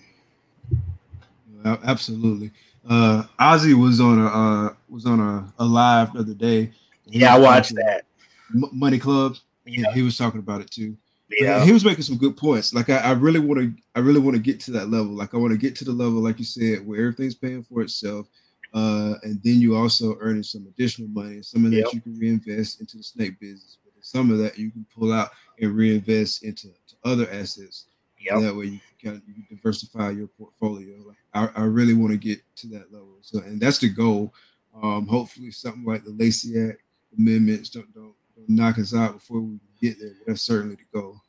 [SPEAKER 1] Absolutely. Uh, Ozzy was on a uh, was on a, a live the other day.
[SPEAKER 2] Yeah, I watched that.
[SPEAKER 1] Money Club. Yeah. He was talking about it too. Yeah, he was making some good points. Like I, I really want to, I really want to get to that level. Like I want to get to the level, like you said, where everything's paying for itself, uh, and then you also earning some additional money. Some of that you can reinvest into the snake business, but some of that you can pull out and reinvest into other assets. Yep. That way you can, kind of, you can diversify your portfolio. Like I, I really want to get to that level. So, and that's the goal. Um, hopefully, something like the Lacey Act amendments don't don't knock us out before we get there. But that's certainly the goal.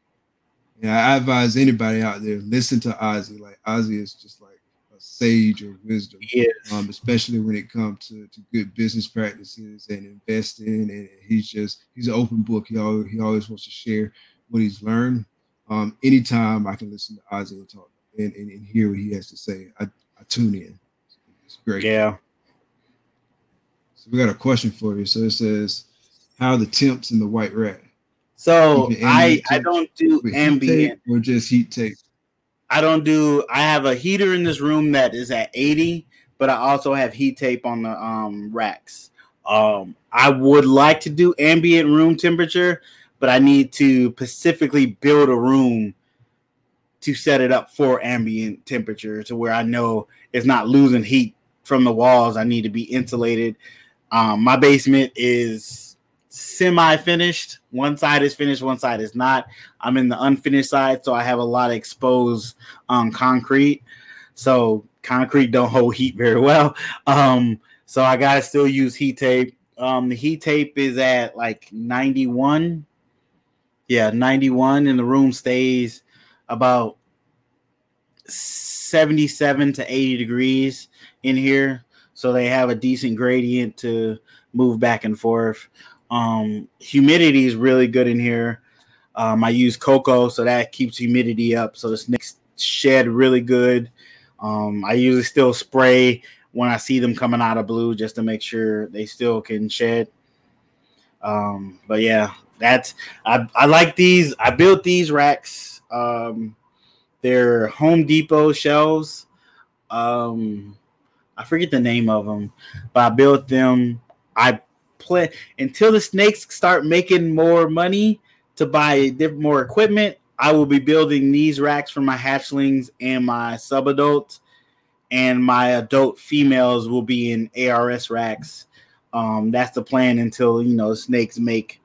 [SPEAKER 1] Yeah, I advise anybody out there listen to Ozzy. Like Ozzy is just like sage of wisdom.
[SPEAKER 2] Yes.
[SPEAKER 1] Um, especially when it comes to, to good business practices and investing. And he's just he's an open book. He always he always wants to share what he's learned. Um, anytime I can listen to Ozzy and talk and, and, and hear what he has to say, I, I tune in. It's great.
[SPEAKER 2] Yeah.
[SPEAKER 1] So we got a question for you. So it says, how the temps in the white rat.
[SPEAKER 2] So I I don't do ambient
[SPEAKER 1] or just heat tape.
[SPEAKER 2] I don't do. I have a heater in this room that is at 80, but I also have heat tape on the um racks. Um, I would like to do ambient room temperature, but I need to specifically build a room to set it up for ambient temperature to where I know it's not losing heat from the walls. I need to be insulated. Um, my basement is semi finished. One side is finished, one side is not. I'm in the unfinished side, so I have a lot of exposed um, concrete. So concrete don't hold heat very well. Um, so I gotta still use heat tape. Um, the heat tape is at like 91. Yeah, 91, and the room stays about 77 to 80 degrees in here. So they have a decent gradient to move back and forth. Um, humidity is really good in here. Um, I use cocoa, so that keeps humidity up. So this next shed really good. Um, I usually still spray when I see them coming out of blue, just to make sure they still can shed. Um, but yeah, that's I, I like these. I built these racks. Um, they're Home Depot shelves. Um, I forget the name of them, but I built them. I play until the snakes start making more money to buy more equipment. I will be building these racks for my hatchlings and my subadults, and my adult females will be in ARS racks. Um, that's the plan until you know snakes make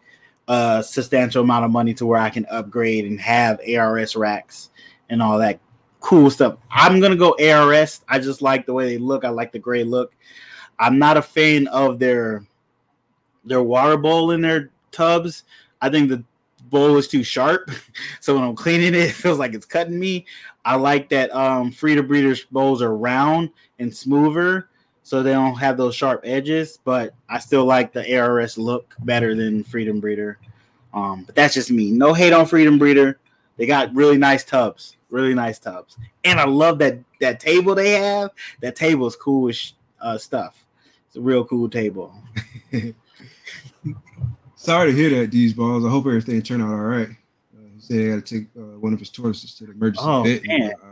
[SPEAKER 2] a substantial amount of money to where I can upgrade and have ARS racks and all that cool stuff. I'm gonna go ARS. I just like the way they look. I like the gray look. I'm not a fan of their their water bowl in their tubs. I think the bowl is too sharp. *laughs* so when I'm cleaning it, *laughs* it feels like it's cutting me. I like that um Freedom Breeders bowls are round and smoother, so they don't have those sharp edges. But I still like the ARS look better than Freedom Breeder. Um, but that's just me. No hate on Freedom Breeder. They got really nice tubs, really nice tubs, and I love that that table they have. That table is cool as uh, stuff. It's a real cool table. *laughs*
[SPEAKER 1] Sorry to hear that, these balls. I hope everything turned out all right. Uh, he said he had to take uh, one of his tortoises to the emergency
[SPEAKER 2] Oh,
[SPEAKER 1] vet.
[SPEAKER 2] man.
[SPEAKER 1] Uh,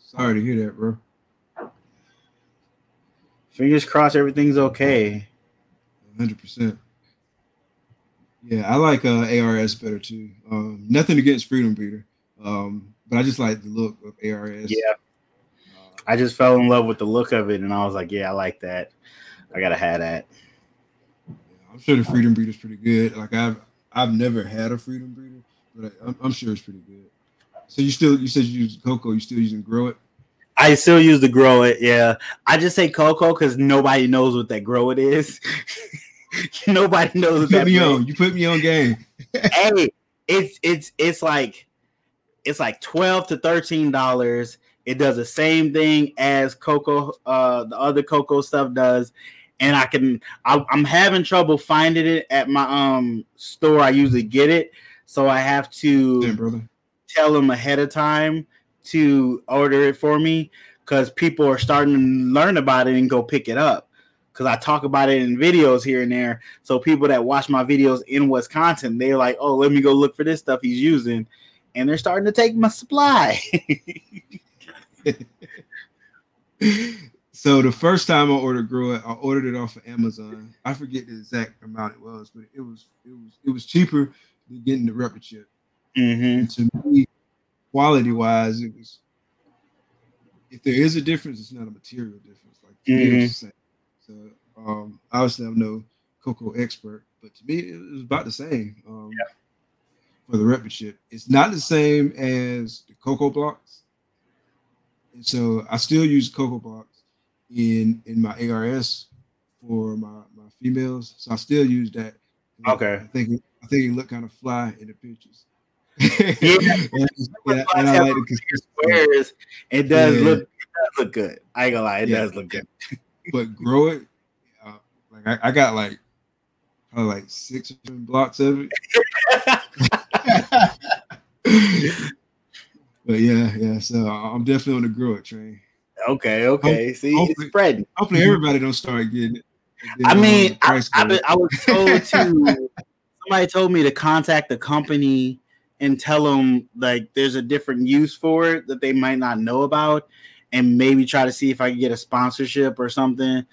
[SPEAKER 1] sorry to hear that, bro.
[SPEAKER 2] Fingers crossed, everything's okay.
[SPEAKER 1] Hundred percent. Yeah, I like uh, ARS better too. Um, nothing against Freedom Breeder, um, but I just like the look of ARS.
[SPEAKER 2] Yeah. I just fell in love with the look of it, and I was like, "Yeah, I like that. I gotta have that."
[SPEAKER 1] I'm sure the Freedom Breeder is pretty good. Like I've I've never had a Freedom Breeder, but I, I'm, I'm sure it's pretty good. So you still you said you use cocoa. you still using Grow It?
[SPEAKER 2] I still use the grow it. Yeah, I just say cocoa because nobody knows what that grow it is. *laughs* nobody knows
[SPEAKER 1] You put
[SPEAKER 2] that
[SPEAKER 1] me
[SPEAKER 2] brand-
[SPEAKER 1] on. You put me on game. *laughs*
[SPEAKER 2] hey, it's it's it's like it's like twelve to thirteen dollars. It does the same thing as cocoa, uh, the other cocoa stuff does, and I can. I, I'm having trouble finding it at my um store. I usually get it, so I have to
[SPEAKER 1] brother.
[SPEAKER 2] tell them ahead of time to order it for me because people are starting to learn about it and go pick it up. Because I talk about it in videos here and there. So people that watch my videos in Wisconsin, they're like, oh, let me go look for this stuff he's using. And they're starting to take my supply. *laughs* *laughs*
[SPEAKER 1] So the first time I ordered Grow It, I ordered it off of Amazon. I forget the exact amount it was, but it was it was it was cheaper than getting the rubber chip.
[SPEAKER 2] hmm
[SPEAKER 1] to me, quality wise, it was. If there is a difference, it's not a material difference. Like to me, it was the same. So um, obviously, I'm no cocoa expert, but to me, it was about the same. Um, For the rubber chip, it's not the same as the cocoa blocks. And so I still use cocoa blocks in in my ARS for my my females. So I still use that.
[SPEAKER 2] Okay.
[SPEAKER 1] I think it, I think it looked kind of fly in the pictures.
[SPEAKER 2] Yeah. *laughs*
[SPEAKER 1] and, yeah, and I like the.
[SPEAKER 2] Squares, it does
[SPEAKER 1] Yeah.
[SPEAKER 2] look it does look good. I ain't gonna lie, it
[SPEAKER 1] Yeah.
[SPEAKER 2] does look good.
[SPEAKER 1] but grow it. Uh, like I, I got like probably like six blocks of it. *laughs* *laughs* but yeah, yeah. So I'm definitely on the grow it train.
[SPEAKER 2] Okay, okay. See, it's spreading.
[SPEAKER 1] Hopefully everybody don't start getting it.
[SPEAKER 2] I mean, I, I, been- I was told to. *laughs* somebody told me to contact the company and tell them like there's a different use for it that they might not know about, and maybe try to see if I can get a sponsorship or something.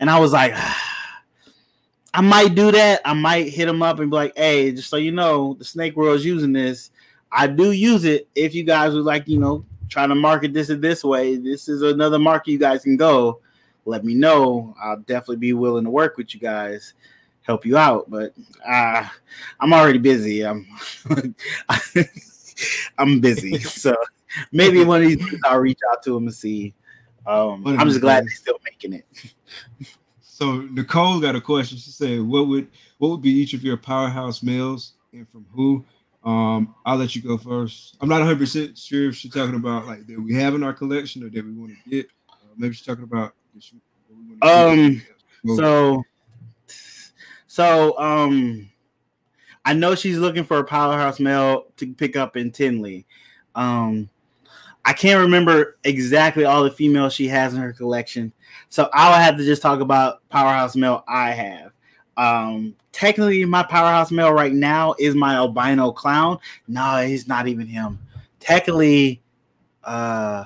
[SPEAKER 2] And I was like, *sighs* I might do that. I might hit them up and be like, hey, just so you know, the Snake World's using this. I do use it. If you guys would like, you know, try to market this in this way, this is another market you guys can go. Let me know. I'll definitely be willing to work with you guys, help you out. But uh, I'm already busy. I'm *laughs* I'm busy, *laughs* so maybe one of these days I'll reach out to them and see. Um, I'm just glad they're still making it.
[SPEAKER 1] So Nicole got a question. She said, "What would what would be each of your powerhouse males and from who?" Um, I'll let you go first. I'm not 100 percent sure if she's talking about like that we have in our collection or that we want to get. Uh, maybe she's talking about. she- that we wanna get.
[SPEAKER 2] Um,
[SPEAKER 1] Well,
[SPEAKER 2] So, so um, I know she's looking for a powerhouse male to pick up in Tinley. Um, I can't remember exactly all the females she has in her collection. So I'll have to just talk about powerhouse male I have. Um, technically, my powerhouse male right now is my albino clown. No, he's not even him. Technically, uh,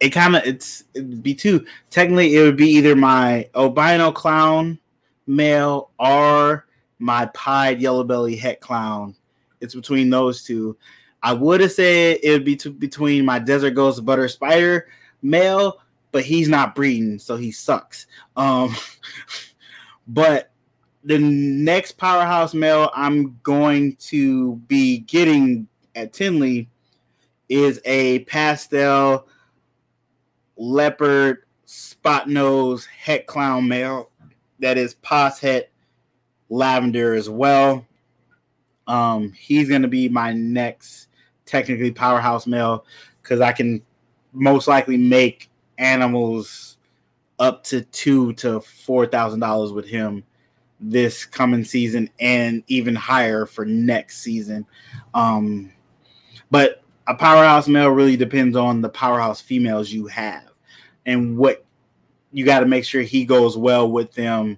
[SPEAKER 2] it kind of it's be two. Technically, it would be either my albino clown male or my pied yellow belly het clown. It's between those two. I would have said it would be to, between my desert ghost butter spider male, but he's not breeding, so he sucks. Um, *laughs* but the next powerhouse male I'm going to be getting at Tinley is a pastel leopard spot nose het clown male that is pos het lavender as well. Um, he's gonna be my next technically powerhouse male because I can most likely make animals up to two to four thousand dollars with him this coming season and even higher for next season. Um, but a powerhouse male really depends on the powerhouse females you have and what you got to make sure he goes well with them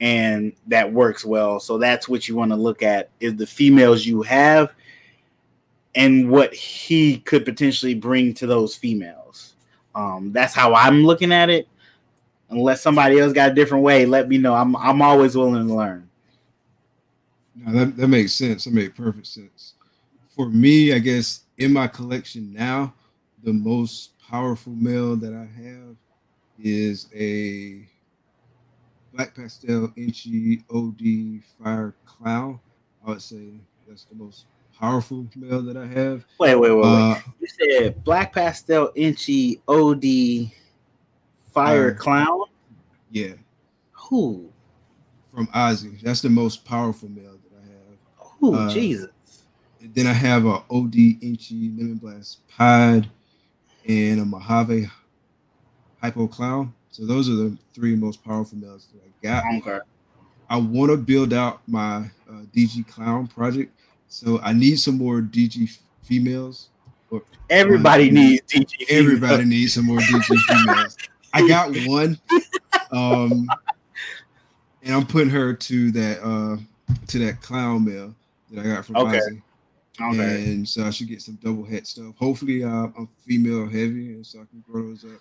[SPEAKER 2] and that works well. So that's what you want to look at is the females you have and what he could potentially bring to those females. Um, that's how I'm looking at it. Unless somebody else got a different way, let me know. I'm I'm always willing to learn.
[SPEAKER 1] No, that, that makes sense. That made perfect sense. For me, I guess in my collection now, the most powerful male that I have is a Black Pastel Enchi OD Fire Clown. I would say that's the most powerful male that I have.
[SPEAKER 2] Wait, wait, wait, uh, wait. You said Black Pastel Enchi OD Fire uh, Clown?
[SPEAKER 1] Yeah.
[SPEAKER 2] Who?
[SPEAKER 1] From Ozzy. That's the most powerful male that I have.
[SPEAKER 2] Oh, uh, Jesus.
[SPEAKER 1] Then I have a OD Enchi Lemon Blast Pied and a Mojave Hypo Clown. So those are the three most powerful males that I got. Okay. I want to build out my uh, DG Clown project. So I need some more DG females.
[SPEAKER 2] Everybody needs DG.
[SPEAKER 1] Everybody needs some more DG females. *laughs* I got one, um, and I'm putting her to that uh, to that clown mail that I got from okay. Ozzy. Okay. And so I should get some double head stuff. Hopefully, uh, I'm female heavy, and so I can grow those up.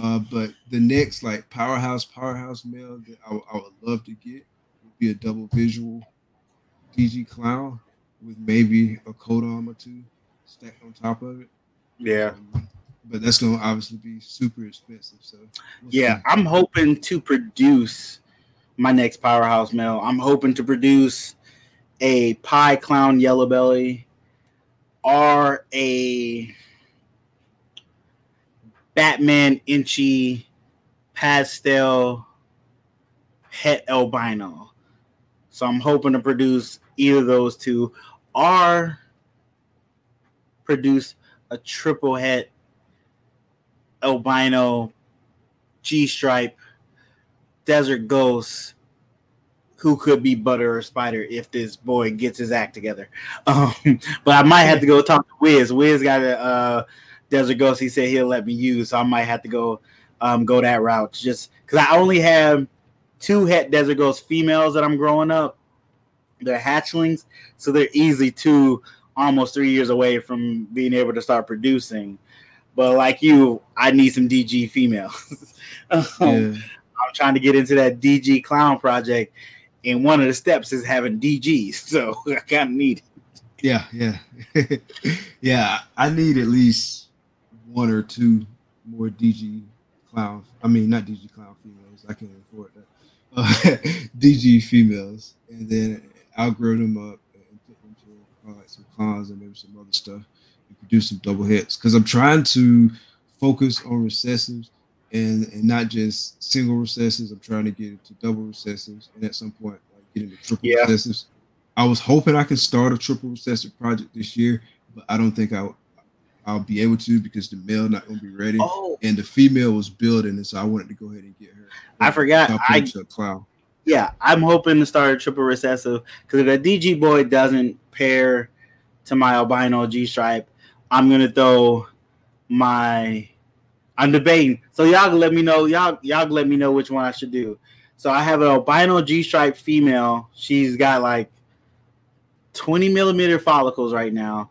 [SPEAKER 1] Uh, but the next like powerhouse, powerhouse male that I, I would love to get would be a double visual DG clown with maybe a coat armor too stacked on top of it.
[SPEAKER 2] Yeah. Um,
[SPEAKER 1] but that's going to obviously be super expensive. So
[SPEAKER 2] we'll yeah, see. I'm hoping to produce my next powerhouse male. I'm hoping to produce a pie clown yellow belly or a Batman Enchi pastel het albino. So I'm hoping to produce either those two or produce a triple het albino G stripe desert ghost who could be butter or spider if this boy gets his act together. *laughs* Um, but I might have to go talk to Wiz. Wiz got a uh, Desert Ghost, he said he'll let me use, so I might have to go um, go that route. Just because I only have two het Desert Ghost females that I'm growing up. They're hatchlings, so they're easy two, almost three years away from being able to start producing. But like you, I need some DG females. *laughs* um, yeah. I'm trying to get into that DG clown project, and one of the steps is having DGs, *laughs* so I kind of need it.
[SPEAKER 1] Yeah, yeah, *laughs* yeah. I need at least one or two more DG clown. I mean, not DG clown females. I can't afford that. Uh, DG females, and then I'll grow them up and put them to uh, like some clowns and maybe some other stuff produce some double hits. Because I'm trying to focus on recessives and and not just single recessives. I'm trying to get into double recessives, and at some point, like get into triple yeah. recessives. I was hoping I could start a triple recessive project this year, but I don't think I I'll be able to because the male not gonna be ready, oh. and the female was building, and so I wanted to go ahead and get her.
[SPEAKER 2] I forgot. I
[SPEAKER 1] a.
[SPEAKER 2] Yeah, I'm hoping to start a triple recessive because if the DG boy doesn't pair to my albino G stripe, I'm gonna throw my. I'm debating. So y'all let me know. Y'all y'all let me know which one I should do. So I have an albino G stripe female. She's got like 20 millimeter follicles right now.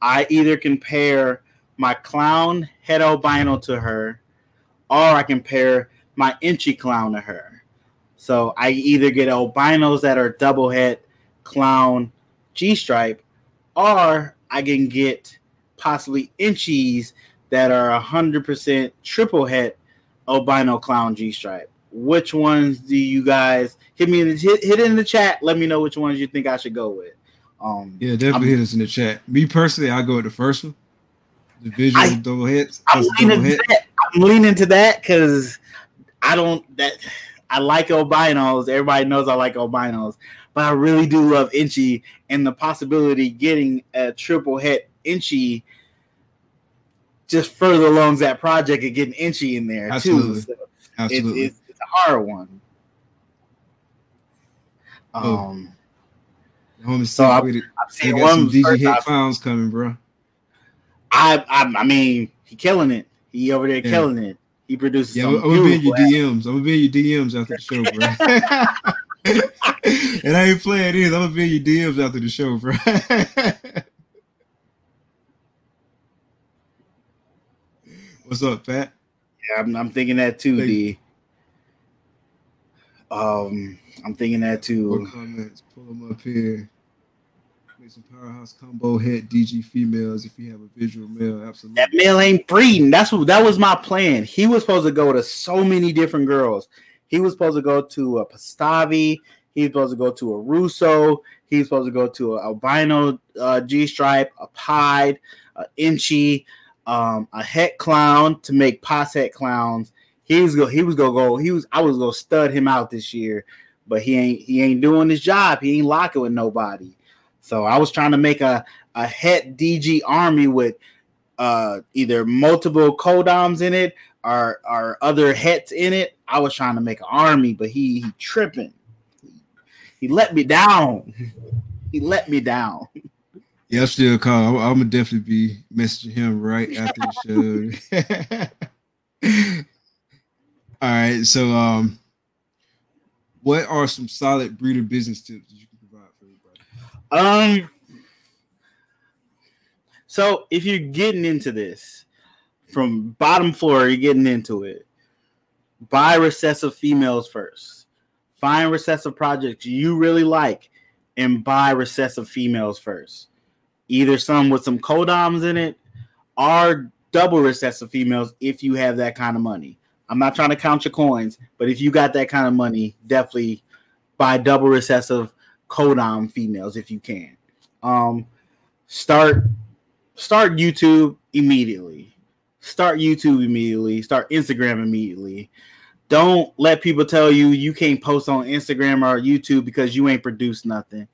[SPEAKER 2] I either can pair my clown head albino to her, or I can pair my enchi clown to her. So I either get albinos that are double head clown G stripe, or I can get possibly enchis that are 100% triple het albino clown G stripe. Which ones do you guys hit me in the, hit, hit in the chat? Let me know which ones you think I should go with. Um,
[SPEAKER 1] yeah, definitely I'm, hit us in the chat. Me personally, I go with the first one, the visual I, double hits. I'm
[SPEAKER 2] leaning, hit. that. I'm leaning to that because I don't that I like albinos. Everybody knows I like albinos, but I really do love Enchi and the possibility getting a triple het Enchi just further along that project and getting Enchi in there
[SPEAKER 1] Absolutely.
[SPEAKER 2] too. So
[SPEAKER 1] Absolutely,
[SPEAKER 2] it's, it's, it's, a hard one. Oh. Um,
[SPEAKER 1] Homie, so I'm, I'm seeing one some DJ hit clowns coming, bro.
[SPEAKER 2] I, I, I mean, he killing it. He over there yeah. killing it. He produces.
[SPEAKER 1] Yeah, I'm, gonna be in your DMs. I'm gonna be in your DMs after the show, bro. *laughs* *laughs* and I ain't playing either. I'm gonna be in your DMs after the show, bro. *laughs* What's up, Pat?
[SPEAKER 2] Yeah, I'm, I'm thinking that too, D. Um, I'm thinking that too.
[SPEAKER 1] More comments? Pull them up here. Make some powerhouse combo head DG females if you have a visual male. Absolutely.
[SPEAKER 2] That male ain't breeding. That's what that was my plan. He was supposed to go to so many different girls. He was supposed to go to a Pastave. He was supposed to go to a Russo. He was supposed to go to an albino uh, G stripe, a Pied, a Inchy, um, a Het clown to make pos het clowns. He was go. He was gonna go. He was. I was gonna stud him out this year but he ain't he ain't doing his job. He ain't locking with nobody. So I was trying to make a a het DG army with uh either multiple codoms in it or or other hets in it. I was trying to make an army, but he he tripping. He let me down. *laughs* he let me down. *laughs*
[SPEAKER 1] Yeah, I'm still call. I'm, I'm, gonna definitely be messaging him right *laughs* after the show. *laughs* All right, so um, what are some solid breeder business tips that you can provide for
[SPEAKER 2] everybody? Um, so if you're getting into this from bottom floor, you're getting into it. Buy recessive females first. Find recessive projects you really like and buy recessive females first. Either some with some codoms in it or double recessive females if you have that kind of money. I'm not trying to count your coins, but if you got that kind of money, definitely buy double recessive codom females if you can. Um, start start YouTube immediately. Start YouTube immediately. Start Instagram immediately. Don't let people tell you you can't post on Instagram or YouTube because you ain't produced nothing.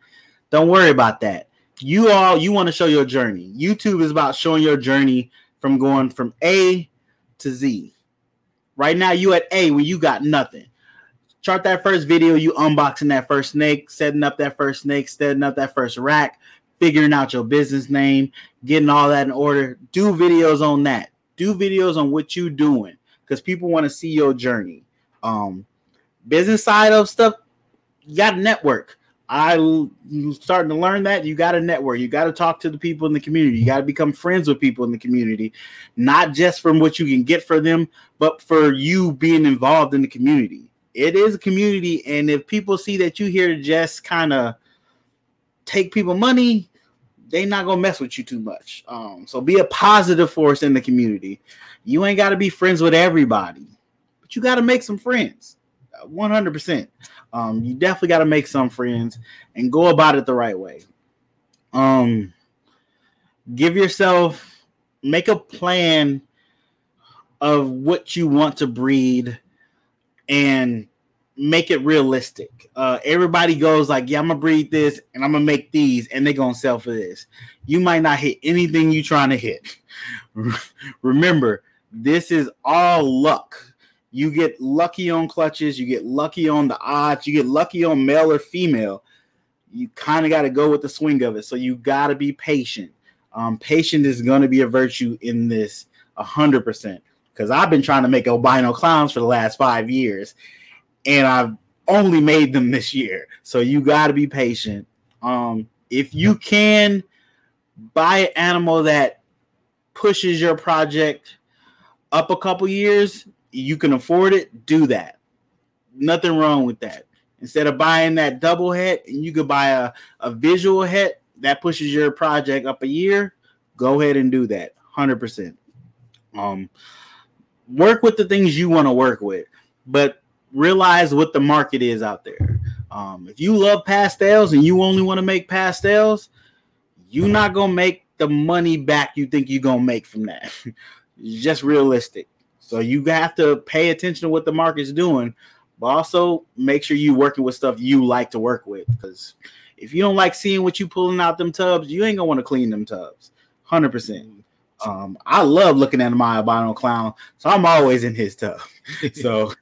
[SPEAKER 2] Don't worry about that. You all you want to show your journey. YouTube is about showing your journey from going from A to Z. Right now, you at A when you got nothing. Chart that first video, you unboxing that first snake, setting up that first snake, setting up that first rack, figuring out your business name, getting all that in order. Do videos on that. Do videos on what you doing because people want to see your journey. Um, business side of stuff, you got to network. I starting to learn that you got to network. You got to talk to the people in the community. You got to become friends with people in the community, not just from what you can get for them, but for you being involved in the community. It is a community, and if people see that you here to just kind of take people money, they not gonna mess with you too much. Um, so be a positive force in the community. You ain't got to be friends with everybody, but you got to make some friends. One hundred percent. Um, you definitely got to make some friends and go about it the right way. Um, give yourself, make a plan of what you want to breed and make it realistic. Uh, everybody goes like, "Yeah, I'm gonna breed this and I'm gonna make these, and they're gonna sell for this." You might not hit anything you're trying to hit. *laughs* Remember, this is all luck. You get lucky on clutches, you get lucky on the odds, you get lucky on male or female. You kind of got to go with the swing of it. So you got to be patient. Um, patience is going to be a virtue in this a hundred percent because I've been trying to make albino clowns for the last five years, and I've only made them this year. So you got to be patient. Um, if you can buy an animal that pushes your project up a couple years, you can afford it. Do that. Nothing wrong with that. Instead of buying that double head, and you could buy a, a visual head that pushes your project up a year, go ahead and do that. 100%. Um, work with the things you want to work with, but realize what the market is out there. Um, if you love pastels and you only want to make pastels, you're not gonna make the money back you think you're gonna make from that. *laughs* just realistic. So you have to pay attention to what the market's doing, but also make sure you're working with stuff you like to work with. Because if you don't like seeing what you pulling out them tubs, you ain't gonna want to clean them tubs. Hundred percent. Um, I love looking at my albino clown, so I'm always in his tub. *laughs* so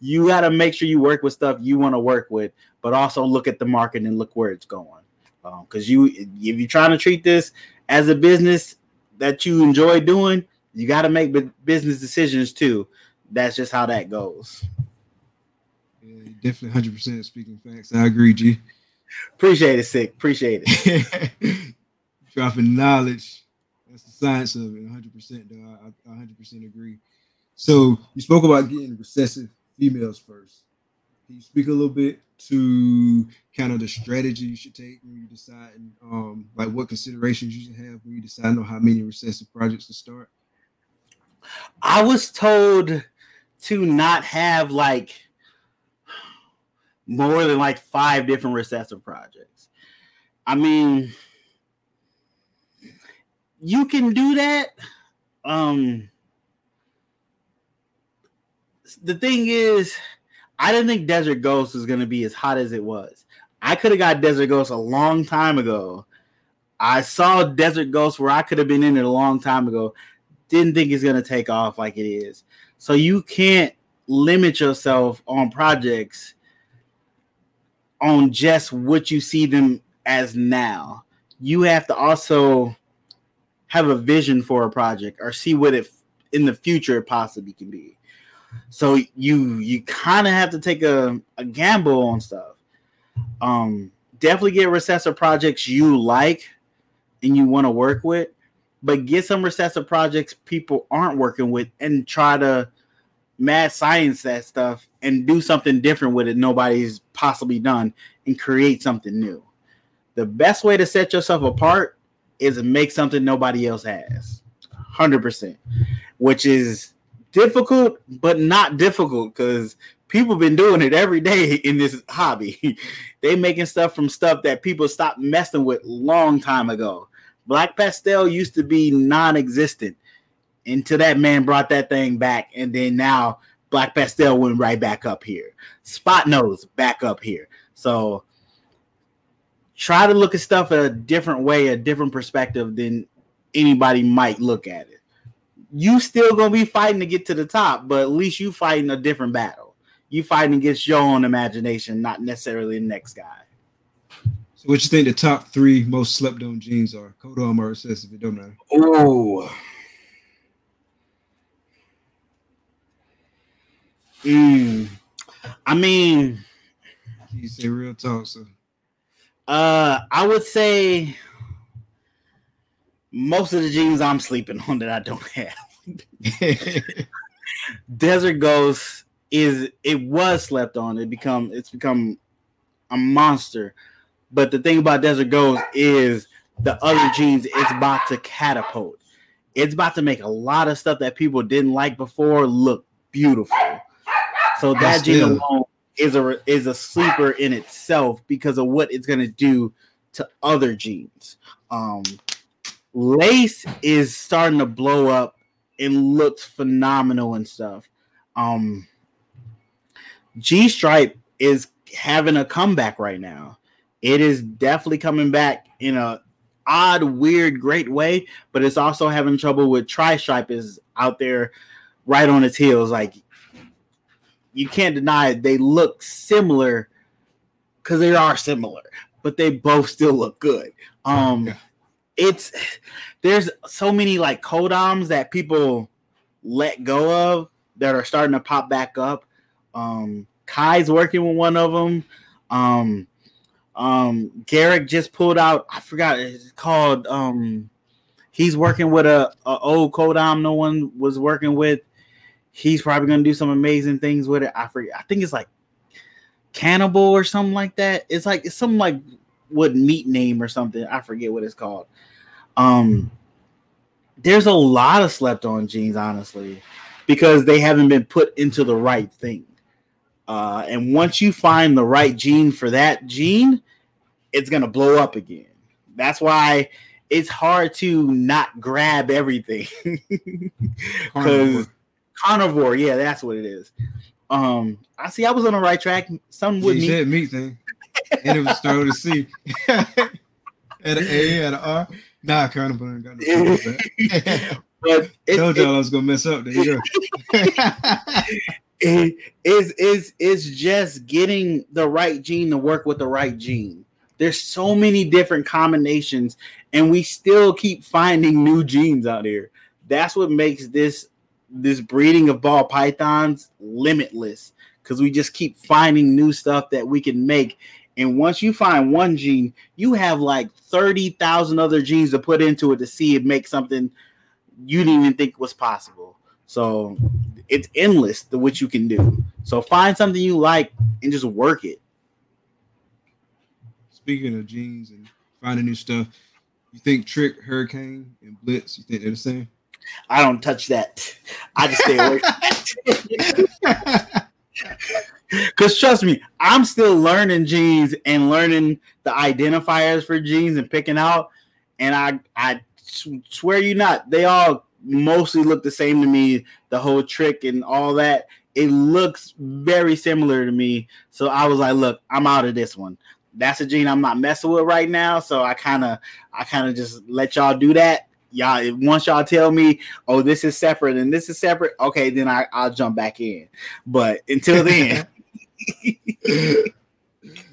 [SPEAKER 2] you got to make sure you work with stuff you want to work with, but also look at the market and look where it's going. Because um, you, if you're trying to treat this as a business that you enjoy doing, you got to make business decisions too. That's just how that goes.
[SPEAKER 1] Yeah, definitely, hundred percent speaking facts. I agree, G.
[SPEAKER 2] Appreciate it, sick. Appreciate
[SPEAKER 1] it. *laughs* Dropping knowledge that's the science of it, 100. percent Though I, 100 percent agree. So you spoke about getting recessive females first. Can you speak a little bit to kind of the strategy you should take when you decide, um, like what considerations you should have when you decide on how many recessive projects to start?
[SPEAKER 2] I was told to not have like more than like five different recessive projects. I mean, you can do that. Um, the thing is, I didn't think Desert Ghost was gonna be as hot as it was. I could have got Desert Ghost a long time ago. I saw Desert Ghost where I could have been in it a long time ago. Didn't think it's gonna take off like it is. So you can't limit yourself on projects on just what you see them as now. You have to also have a vision for a project or see what it in the future it possibly can be. So you you kind of have to take a, a gamble on stuff. Um, definitely get recessive projects you like and you want to work with, but get some recessive projects people aren't working with and try to mad science that stuff and do something different with it nobody's possibly done and create something new. The best way to set yourself apart is to make something nobody else has. 100%. Which is difficult, but not difficult because people been doing it every day in this hobby. *laughs* they making stuff from stuff that people stopped messing with long time ago. Black pastel used to be non-existent until that man brought that thing back, and then now black pastel went right back up here. Spot nose back up here. So try to look at stuff a different way, a different perspective than anybody might look at it. You still gonna be fighting to get to the top, but at least you fighting a different battle. You fighting against your own imagination, not necessarily the next guy.
[SPEAKER 1] So, what you think the top three most slept on jeans are? Codom or recessive? It don't matter.
[SPEAKER 2] Oh. Mm. I mean,
[SPEAKER 1] you say real talk, so
[SPEAKER 2] uh, I would say most of the jeans I'm sleeping on that I don't *laughs* have. Desert Ghost is it was slept on. It become it's become a monster. But the thing about Desert Ghost is the other genes it's about to catapult. It's about to make a lot of stuff that people didn't like before look beautiful. So that gene alone is a is a sleeper in itself because of what it's gonna do to other genes. Um, Lace is starting to blow up and looks phenomenal and stuff. Um, G Stripe is having a comeback right now. It is definitely coming back in a odd, weird, great way, but it's also having trouble with Tri Stripe is out there right on its heels. Like you can't deny it. They look similar because they are similar, but they both still look good. Um, it's there's so many like codoms that people let go of that are starting to pop back up. Um, Kai's working with one of them. Um, um, Garrick just pulled out. I forgot it's called. Um, he's working with a, a old codom no one was working with. He's probably gonna do some amazing things with it. I forget. I think it's like cannibal or something like that. It's like it's something like what meat name or something. I forget what it's called. Um, there's a lot of slept on jeans, honestly, because they haven't been put into the right thing. Uh, and once you find the right gene for that gene, it's gonna blow up again. That's why it's hard to not grab everything. *laughs* Because carnivore. yeah, that's what it is. Um, I see. I was on the right track. Something with
[SPEAKER 1] You
[SPEAKER 2] me.
[SPEAKER 1] said meat thing. And it was with *laughs* a C. at an A, at an R. Nah, carnival ain't got no. *laughs*
[SPEAKER 2] But it,
[SPEAKER 1] Told y'all I was gonna mess up. There you go.
[SPEAKER 2] It is is is just getting the right gene to work with the right gene. There's so many different combinations, and we still keep finding new genes out here. That's what makes this this breeding of ball pythons limitless because we just keep finding new stuff that we can make. And once you find one gene, you have like 30,000 other genes to put into it to see it make something you didn't even think was possible. So it's endless the what you can do. So find something you like and just work it.
[SPEAKER 1] Speaking of genes and finding new stuff, you think Trick, Hurricane, and Blitz, you think they're the same?
[SPEAKER 2] I don't touch that. I just stay away from *laughs* *laughs* that. Because trust me, I'm still learning genes and learning the identifiers for genes and picking out. And I, I swear you not, they all mostly look the same to me. The whole trick and all that, it looks very similar to me. So I was like, look, I'm out of this one. That's a gene I'm not messing with right now. So I kind of, I kind of just let y'all do that. Y'all, once y'all tell me, oh, this is separate and this is separate, okay, then I, I'll jump back in. But until then. *laughs* *laughs*
[SPEAKER 1] yeah,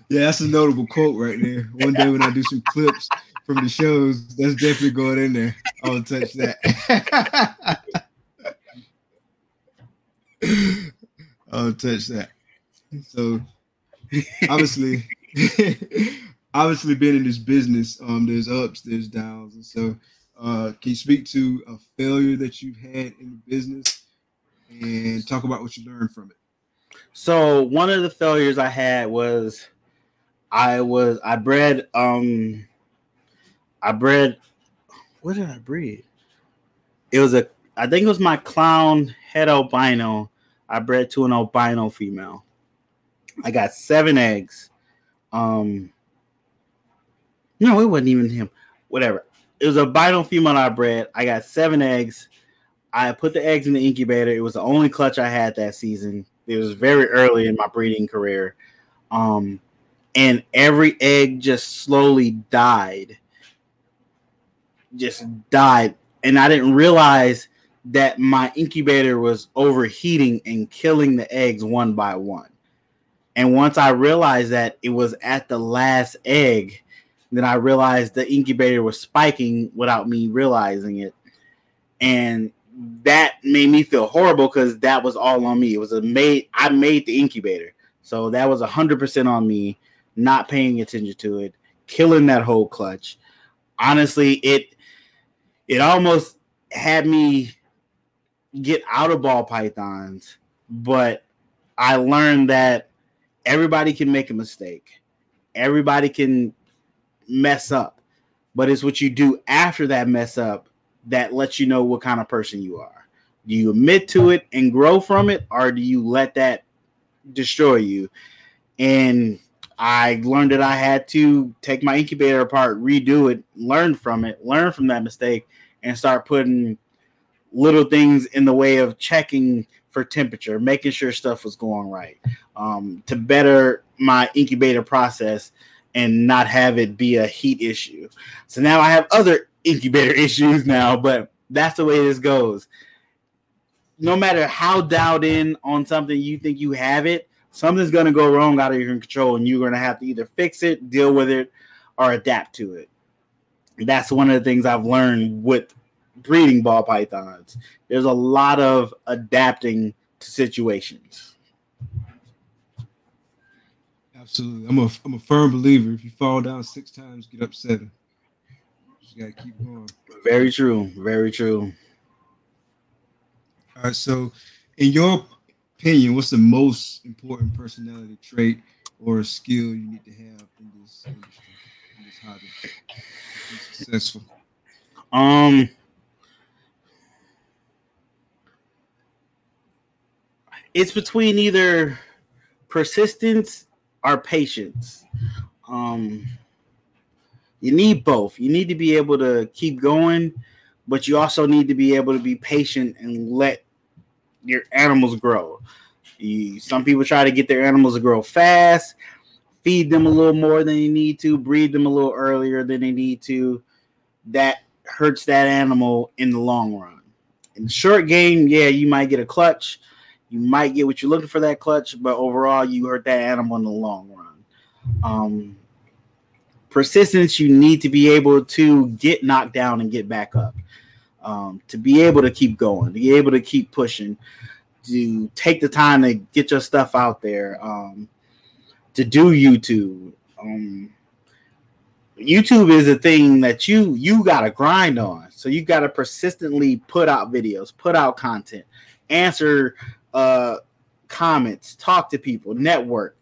[SPEAKER 1] that's a notable quote right there. One day when I do some clips from the shows, that's definitely going in there. I'll touch that. *laughs* I'll touch that. So obviously, *laughs* obviously being in this business, um, there's ups, there's downs, and so uh, can you speak to a failure that you've had in the business and talk about what you learned from it?
[SPEAKER 2] So one of the failures I had was I was I bred um I bred what did I breed? It was a I think it was my clown het albino. I bred to an albino female. I got seven eggs. Um no, it wasn't even him. Whatever. It was a albino female I bred. I got seven eggs. I put the eggs in the incubator. It was the only clutch I had that season. It was very early in my breeding career. Um, and every egg just slowly died. Just died. And I didn't realize that my incubator was overheating and killing the eggs one by one. And once I realized that it was at the last egg, then I realized the incubator was spiking without me realizing it. And that made me feel horrible because that was all on me. It was a made I made the incubator. So that was hundred percent on me, not paying attention to it, killing that whole clutch. Honestly, it it almost had me get out of ball pythons, but I learned that everybody can make a mistake. Everybody can mess up, but it's what you do after that mess up that lets you know what kind of person you are. Do you admit to it and grow from it, or do you let that destroy you? And I learned that I had to take my incubator apart, redo it, learn from it, learn from that mistake, and start putting little things in the way of checking for temperature, making sure stuff was going right, um, to better my incubator process and not have it be a heat issue. So now I have other incubator *laughs* issues now, but that's the way this goes. No matter how dialed in on something you think you have it, something's going to go wrong out of your control, and you're going to have to either fix it, deal with it, or adapt to it. that's one of the things I've learned with breeding ball pythons. There's a lot of adapting to situations.
[SPEAKER 1] Absolutely. I'm a I'm a firm believer. If you fall down six times, get up seven. You gotta keep going.
[SPEAKER 2] Very true. Very true.
[SPEAKER 1] All right. So, in your opinion, what's the most important personality trait or skill you need to have in this industry, in this hobby, to be successful?
[SPEAKER 2] Um. It's between either persistence or patience. Um, you need both. You need to be able to keep going, but you also need to be able to be patient and let your animals grow. You, some people try to get their animals to grow fast, feed them a little more than you need to, breed them a little earlier than they need to. That hurts that animal in the long run. In the short game, yeah, you might get a clutch, you might get what you're looking for that clutch, but overall, you hurt that animal in the long run. Um, persistence, you need to be able to get knocked down and get back up. Um, to be able to keep going, to be able to keep pushing, to take the time to get your stuff out there, um, to do YouTube. Um, YouTube is a thing that you you got to grind on. So you got to persistently put out videos, put out content, answer uh, comments, talk to people, network,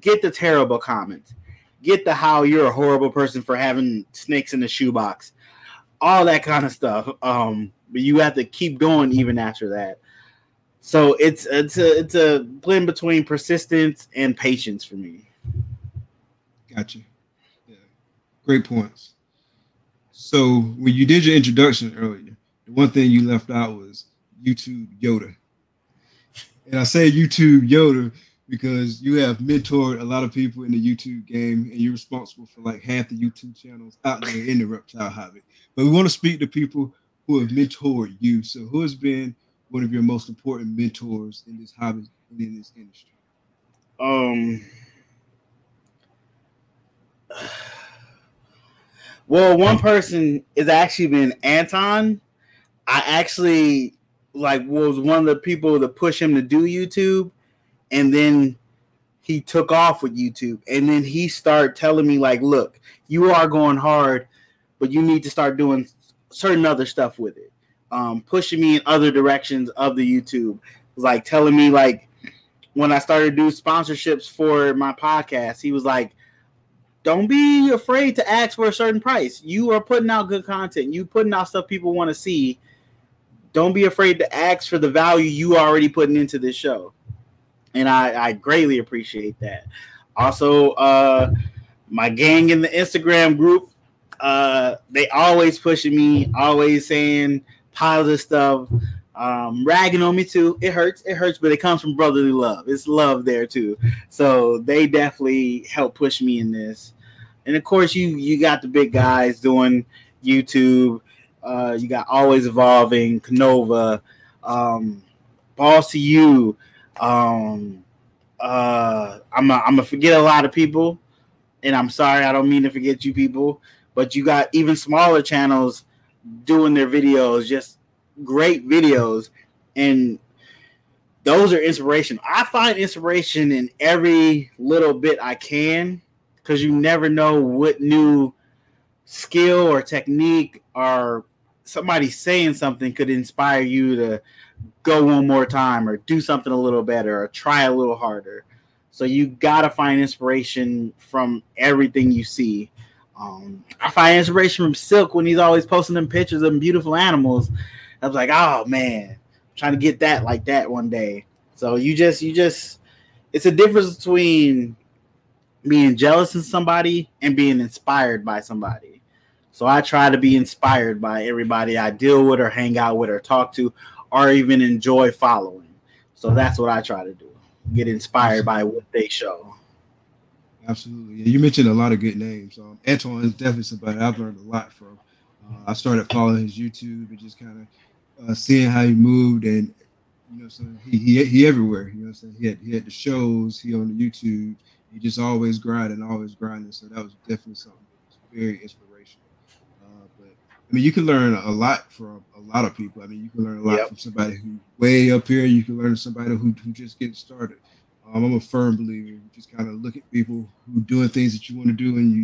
[SPEAKER 2] get the terrible comments, get the how you're a horrible person for having snakes in the shoebox, all that kind of stuff. Um, but you have to keep going even after that. So it's it's a it's a blend between persistence and patience for me.
[SPEAKER 1] Gotcha. Yeah. Great points. So when you did your introduction earlier, the one thing you left out was YouTube Yoda. And I say YouTube Yoda because you have mentored a lot of people in the YouTube game and you're responsible for like half the YouTube channels out there in the reptile hobby. But we want to speak to people who have mentored you. So who has been one of your most important mentors in this hobby and in this industry?
[SPEAKER 2] Um well, one person has actually been Anton. I actually like was one of the people to push him to do YouTube, and then he took off with YouTube, and then he started telling me like, "Look, you are going hard, but you need to start doing certain other stuff with it." Um, pushing me in other directions of the YouTube, like telling me like when I started do sponsorships for my podcast, he was like, "Don't be afraid to ask for a certain price. You are putting out good content. You putting out stuff people want to see." don't be afraid to ask for the value you already putting into this show. And I, I greatly appreciate that. Also, uh, my gang in the Instagram group, uh, they always pushing me, always saying positive stuff, um, ragging on me too. It hurts, it hurts, but it comes from brotherly love. It's love there too. So they definitely help push me in this. And of course, you you got the big guys doing YouTube uh, you got Always Evolving, Canova, um, Bossy You. Um, uh, I'm a, I'm gonna forget a lot of people, and I'm sorry, I don't mean to forget you people, but you got even smaller channels doing their videos, just great videos, and those are inspiration. I find inspiration in every little bit I can because you never know what new skill or technique or somebody saying something could inspire you to go one more time or do something a little better or try a little harder. So you gotta find inspiration from everything you see. Um, I find inspiration from Silk when he's always posting them pictures of beautiful animals. I was like, oh man, I'm trying to get that like that one day. So you just you just it's a difference between being jealous of somebody and being inspired by somebody. So I try to be inspired by everybody I deal with or hang out with or talk to or even enjoy following. So that's what I try to do. Get inspired by what they show.
[SPEAKER 1] Absolutely. You mentioned a lot of good names. Um, Antoine is definitely somebody I've learned a lot from. Uh, I started following his YouTube and just kind of uh, seeing how he moved and you know, so he, he he everywhere. You know, I'm saying he had he had the shows, he on the YouTube. He just always grinding, always grinding. So that was definitely something that was very inspirational. I mean, you can learn a lot from a lot of people. I mean, you can learn a lot
[SPEAKER 2] Yep.
[SPEAKER 1] from somebody who way up here. You can learn from somebody who who just getting started. Um, I'm a firm believer. You just kind of look at people who doing things that you want to do, and you,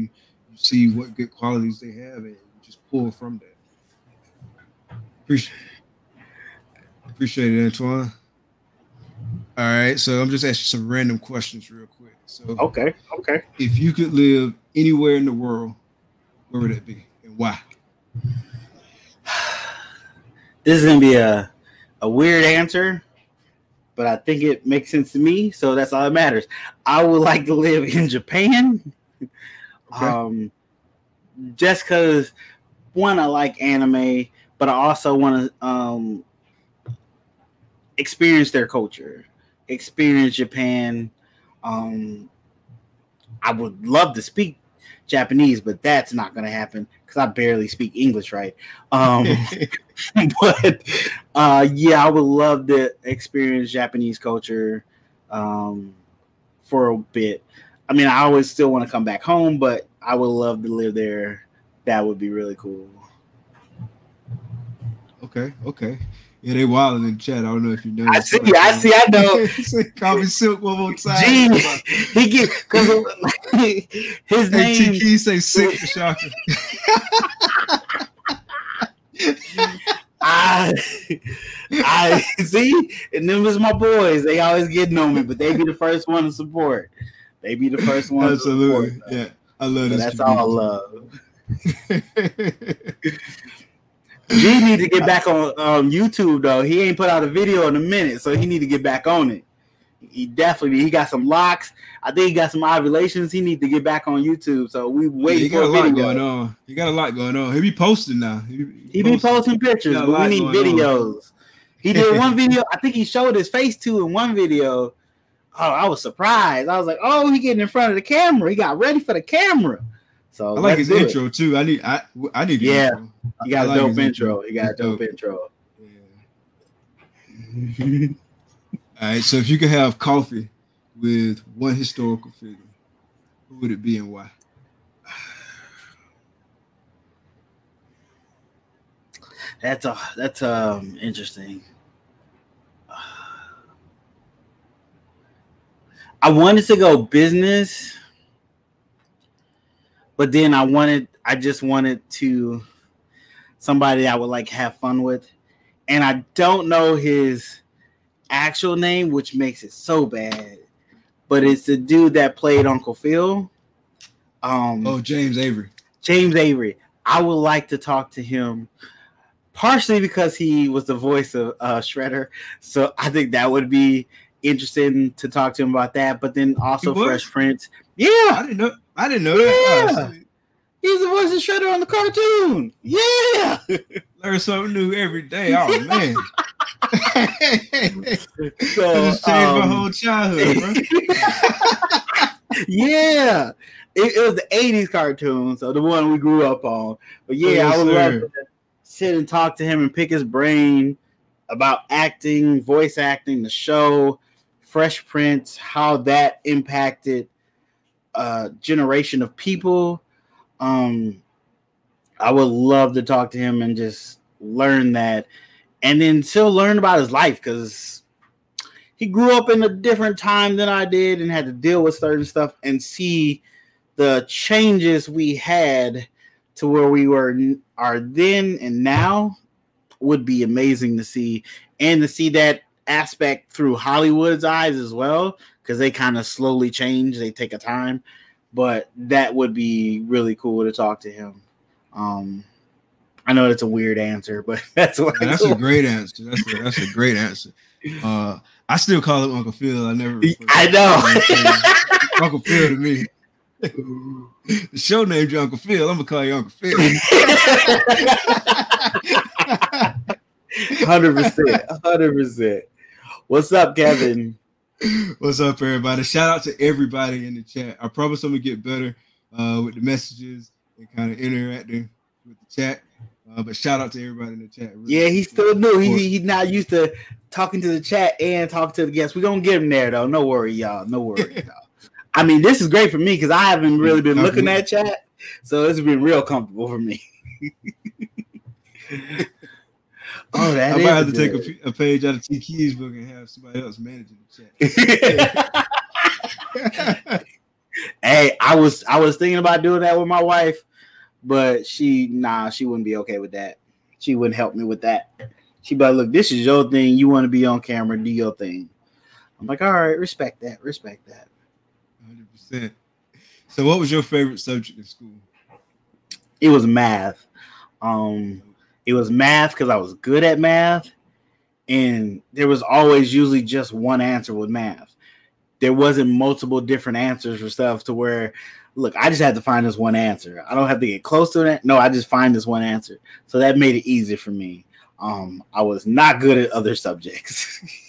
[SPEAKER 1] you see what good qualities they have, and just pull from that. Appreciate appreciate it, Antoine. All right, so I'm just asking some random questions real quick. So,
[SPEAKER 2] Okay. Okay.
[SPEAKER 1] if you could live anywhere in the world, where would it be and why? *sighs*
[SPEAKER 2] This is gonna be a a weird answer, but I think it makes sense to me, so that's all that matters. I would like to live in Japan. *laughs*
[SPEAKER 1] Okay.
[SPEAKER 2] Um, just because one, I like anime, but I also want to um experience their culture, experience Japan. Um, I would love to speak Japanese, but that's not going to happen because I barely speak English right. Um, *laughs* but uh, yeah, I would love to experience Japanese culture um, for a bit. I mean, I always still want to come back home, but I would love to live there. That would be really cool.
[SPEAKER 1] Okay, okay. Yeah, they wilding in the chat. I don't know if you know.
[SPEAKER 2] I see, I see, I know. *laughs*
[SPEAKER 1] Call me Silk one more time.
[SPEAKER 2] Gee, he get because *laughs* his
[SPEAKER 1] Hey,
[SPEAKER 2] name.
[SPEAKER 1] Key say sick for Shaka.
[SPEAKER 2] I, I see, and them is my boys. They always getting on me, but they be the first one to support. They be the first one.
[SPEAKER 1] Absolutely.
[SPEAKER 2] To support,
[SPEAKER 1] Yeah. I love
[SPEAKER 2] So
[SPEAKER 1] this.
[SPEAKER 2] that's all I love. G need to get back on um, YouTube though. He ain't put out a video in a minute, so he need to get back on it. He definitely he got some locks. I think he got some ovulations. He need to get back on YouTube. So we wait.
[SPEAKER 1] Yeah,
[SPEAKER 2] he
[SPEAKER 1] got a lot
[SPEAKER 2] video.
[SPEAKER 1] going on. He got a lot going on. He be posting now. He,
[SPEAKER 2] He be posting pictures, but we need
[SPEAKER 1] going on.
[SPEAKER 2] videos. He did one *laughs* video. I think he showed his face too in one video. Oh, I was surprised. I was like, "Oh, he getting in front of the camera. He got ready for the camera." So
[SPEAKER 1] I like his
[SPEAKER 2] do it.
[SPEAKER 1] intro too. I need. I I need.
[SPEAKER 2] Yeah.
[SPEAKER 1] intro.
[SPEAKER 2] He got
[SPEAKER 1] I
[SPEAKER 2] a
[SPEAKER 1] like
[SPEAKER 2] dope intro. He got a
[SPEAKER 1] It's
[SPEAKER 2] dope intro.
[SPEAKER 1] Yeah. *laughs* All right. So if you could have coffee with one historical figure, who would it be and why?
[SPEAKER 2] That's a that's um interesting. I wanted to go business, but then I wanted I just wanted to somebody I would like have fun with. And I don't know his actual name, which makes it so bad. But it's the dude that played Uncle Phil. Um
[SPEAKER 1] Oh, James Avery.
[SPEAKER 2] James Avery. I would like to talk to him partially because he was the voice of uh, Shredder. So I think that would be interesting to talk to him about that. But then also Fresh Prince. Yeah,
[SPEAKER 1] I didn't know. I didn't know that.
[SPEAKER 2] Yeah.
[SPEAKER 1] Oh,
[SPEAKER 2] he's the voice of Shredder on the cartoon. Yeah. *laughs*
[SPEAKER 1] Learn something new every day. Oh man. *laughs* *laughs*
[SPEAKER 2] So,
[SPEAKER 1] changed my
[SPEAKER 2] um,
[SPEAKER 1] whole childhood, *laughs*
[SPEAKER 2] yeah. It, it was the 80s cartoon, so the one we grew up on. But yeah,
[SPEAKER 1] Yes,
[SPEAKER 2] I would love to sit and talk to him and pick his brain about acting, voice acting, the show, Fresh Prince, how that impacted a generation of people. Um, I would love to talk to him and just learn that, and then still learn about his life because he grew up in a different time than I did and had to deal with certain stuff and see the changes we had to where we were are then and now would be amazing to see and to see that aspect through Hollywood's eyes as well because they kind of slowly change they take a time but that would be really cool to talk to him. Um I know that's a weird answer but *laughs* that's what
[SPEAKER 1] Yeah, that's a great answer. That's a, that's a great answer. Uh, I still call him Uncle Phil. I never.
[SPEAKER 2] I know
[SPEAKER 1] Uncle Phil to me. the show named you Uncle Phil. I'm gonna call you Uncle Phil. *laughs*
[SPEAKER 2] Hundred percent, hundred percent. What's up, Kevin?
[SPEAKER 1] What's up, everybody? Shout out to everybody in the chat. I promise I'm gonna get better uh, with the messages and kind of interacting with the chat. Uh, but shout out to everybody in the chat. Really
[SPEAKER 2] Yeah, he's still new.
[SPEAKER 1] support.
[SPEAKER 2] He, he's not used to talking to the chat and talking to the guests. We're gonna get him there though. No worry, y'all. No worry. *laughs* y'all. I mean, this is great for me because I haven't really been looking at chat, so this has been real comfortable for me. *laughs* Oh, that
[SPEAKER 1] I might have to take a, a page out of T Key's book and have somebody else managing the chat. *laughs*
[SPEAKER 2] hey, I was I was thinking about doing that with my wife, but she nah, she wouldn't be okay with that. She wouldn't help me with that. Be like, look, this is your thing. You want to be on camera, do your thing. I'm like, all right, respect that, respect that.
[SPEAKER 1] Hundred percent. So, what was your favorite subject in school?
[SPEAKER 2] It was math. Um, it was math because I was good at math, and there was always usually just one answer with math. There wasn't multiple different answers for stuff to where, look, I just had to find this one answer. I don't have to get close to it. No, I just find this one answer. So that made it easy for me. Um, I was not good at other subjects. *laughs*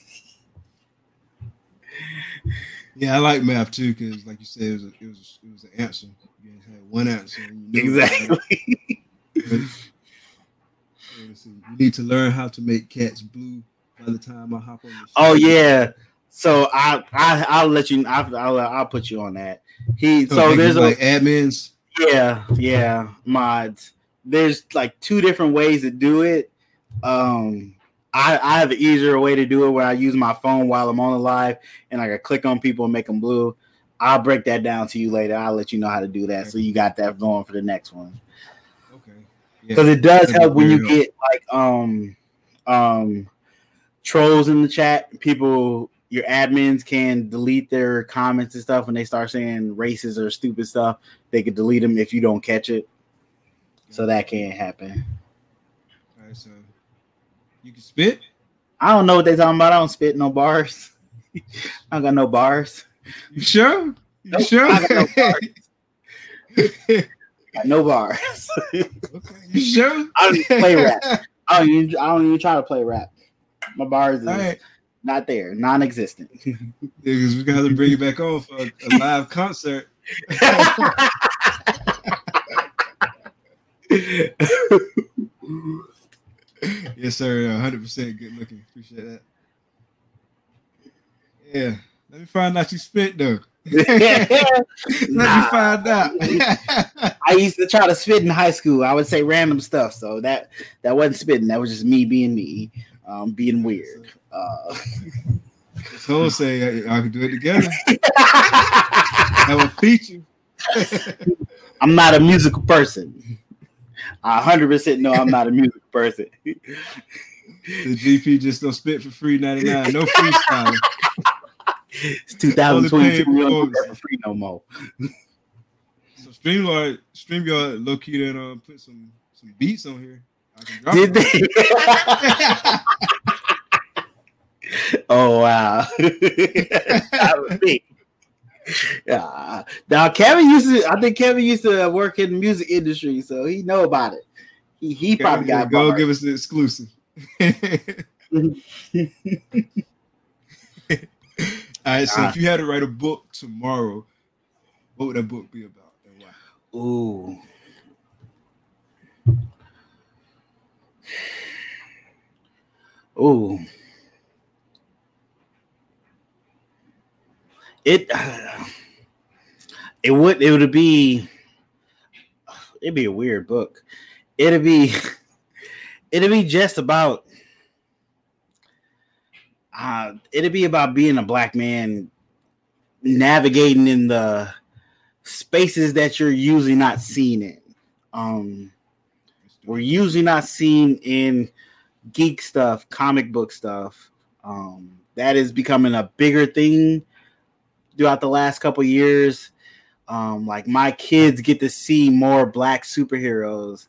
[SPEAKER 1] Yeah, I like math too because, like you said, it was a, it was it was an answer. You had one answer. and you knew it.
[SPEAKER 2] exactly.
[SPEAKER 1] So, let's see. You need to learn how to make cats blue by the time I hop on. The
[SPEAKER 2] Oh yeah. So I I I'll let you. I'll I'll, I'll put you on that. He
[SPEAKER 1] So,
[SPEAKER 2] so
[SPEAKER 1] like,
[SPEAKER 2] there's a
[SPEAKER 1] like admins.
[SPEAKER 2] Yeah, yeah, mods. There's like two different ways to do it. Um, I I have an easier way to do it where I use my phone while I'm on the live and I can click on people and make them blue. I'll break that down to you later. I'll let you know how to do that, so you got that going for the next one.
[SPEAKER 1] Okay. Yeah.
[SPEAKER 2] Because it does help when you get like um um trolls in the chat. People, your admins can delete their comments and stuff when they start saying racist or stupid stuff. They could delete them if you don't catch it. So that can't happen.
[SPEAKER 1] All right, so you can spit.
[SPEAKER 2] I don't know what they talking about. I don't spit no bars. *laughs* I don't got no bars.
[SPEAKER 1] You sure? You
[SPEAKER 2] Nope,
[SPEAKER 1] sure?
[SPEAKER 2] I got no bars. *laughs* Got no bars.
[SPEAKER 1] okay. You sure?
[SPEAKER 2] I don't even play rap. *laughs* I don't even, I don't even try to play rap. My bars is. Not there, non-existent. *laughs*
[SPEAKER 1] Because we got to bring it back on for a, a live concert. *laughs* yes, sir. 100% good looking. Appreciate that. Yeah. Let me find out you spit, though. *laughs* Let
[SPEAKER 2] Nah.
[SPEAKER 1] me find out.
[SPEAKER 2] I used to try to spit in high school. I would say random stuff, so that that wasn't spitting. That was just me being me, um, being weird. Uh, *laughs*
[SPEAKER 1] so say I, I could do it together. That would feature. *laughs*
[SPEAKER 2] I'm not a musical person. I 100% know I'm not a musical person.
[SPEAKER 1] The GP just don't spit for free 99. No freestyle.
[SPEAKER 2] It's 2022. We don't do for free no more.
[SPEAKER 1] So StreamYard, StreamYard low key that uh, put some some beats on here. I can drop
[SPEAKER 2] Did
[SPEAKER 1] them.
[SPEAKER 2] they? *laughs* *laughs* oh wow. *laughs* was me. Yeah. Now Kevin used to. I think Kevin used to work in the music industry, so he know about it. He, he probably got
[SPEAKER 1] go
[SPEAKER 2] bars.
[SPEAKER 1] give us the exclusive. *laughs* All right, so if you had to write a book tomorrow, what would that book be about and why?
[SPEAKER 2] Ooh. Ooh. It it would it would be it'd be a weird book. It'd be it'd be just about uh it'd be about being a black man navigating in the spaces that you're usually not seen in. Um, we're usually not seen in geek stuff, comic book stuff. Um, that is becoming a bigger thing throughout the last couple years. Um, like my kids get to see more black superheroes,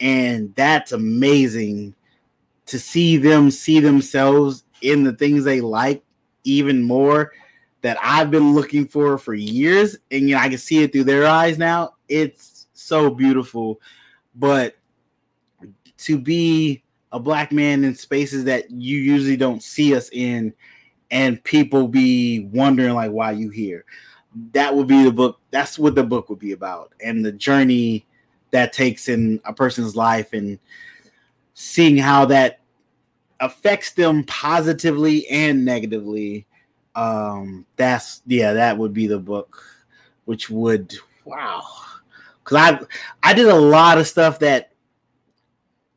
[SPEAKER 2] and that's amazing to see them see themselves in the things they like even more that I've been looking for for years, and you know I can see it through their eyes now. It's so beautiful, but to be a black man in spaces that you usually don't see us in, and people be wondering like why you here, that would be the book. That's what the book would be about, and the journey that takes in a person's life, and seeing how that affects them positively and negatively um that's yeah that would be the book which would wow because i i did a lot of stuff that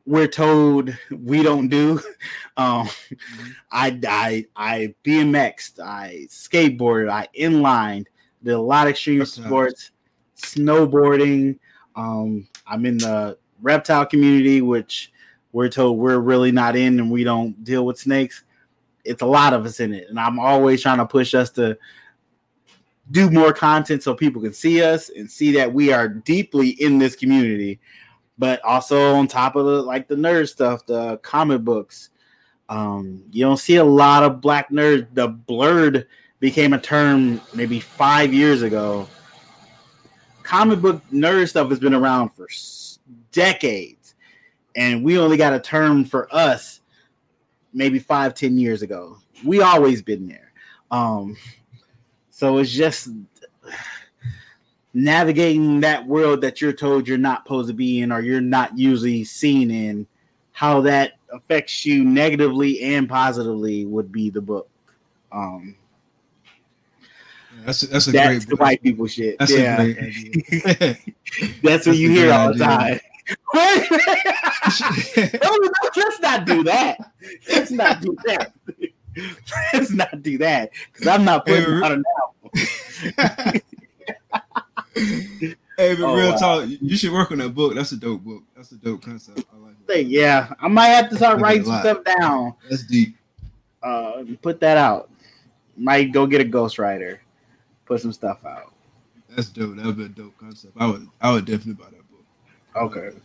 [SPEAKER 2] we're told we don't do. *laughs* Um, mm-hmm. I I I BMXed, I skateboarded, I inlined, did a lot of extreme That's sports, nice. snowboarding. Um, I'm in the reptile community, which we're told we're really not in, and we don't deal with snakes. It's a lot of us in it, and I'm always trying to push us to do more content so people can see us and see that we are deeply in this community but also on top of the like the nerd stuff, the comic books. Um, you don't see a lot of black nerds. The blerd became a term maybe five years ago. Comic book nerd stuff has been around for decades, and we only got a term for us maybe five, ten years ago. We always been there. Um, so it's just navigating that world that you're told you're not supposed to be in or you're not usually seen in, how that affects you negatively and positively would be the book. Um,
[SPEAKER 1] that's a, that's a
[SPEAKER 2] that's
[SPEAKER 1] great
[SPEAKER 2] the book. white people shit. That's yeah. *laughs* that's what you hear all the time. *laughs* let's not do that. Let's not do that. *laughs* Let's not do that because I'm not putting out an album *laughs*
[SPEAKER 1] hey, but oh, real wow. talk, you should work on that book. That's a dope book. That's a dope concept. I like
[SPEAKER 2] it. Yeah, I might have to start writing some stuff down.
[SPEAKER 1] That's deep.
[SPEAKER 2] Uh, put that out. Might go get a ghostwriter, put some stuff out.
[SPEAKER 1] That's dope. That would be a dope concept. I would, I would definitely buy that book.
[SPEAKER 2] Okay.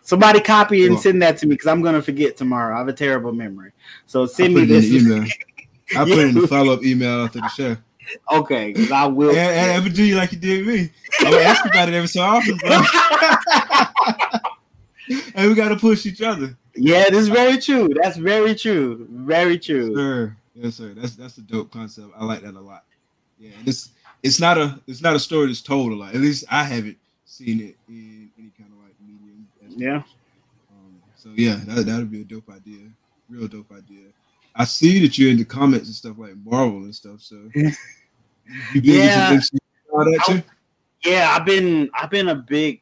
[SPEAKER 2] Somebody copy and send that to me because I'm gonna forget tomorrow. I have a terrible memory. So send me this
[SPEAKER 1] email. I put in the *laughs* follow up email after the show.
[SPEAKER 2] Okay, because I will.
[SPEAKER 1] And, and ever do you like you did me? I would ask about it every so often, *laughs* and we got to push each other.
[SPEAKER 2] Yeah, this is very true. That's very true. Very true.
[SPEAKER 1] Sir. Yes, sir. That's that's a dope concept. I like that a lot. Yeah, it's it's not a it's not a story that's told a lot. At least I haven't seen it in any kind of like medium.
[SPEAKER 2] Yeah.
[SPEAKER 1] Um, so yeah, that that would be a dope idea. Real dope idea. I see that you're in the comments and stuff like Marvel and stuff. So *laughs*
[SPEAKER 2] yeah, yeah, I've been I've been a big.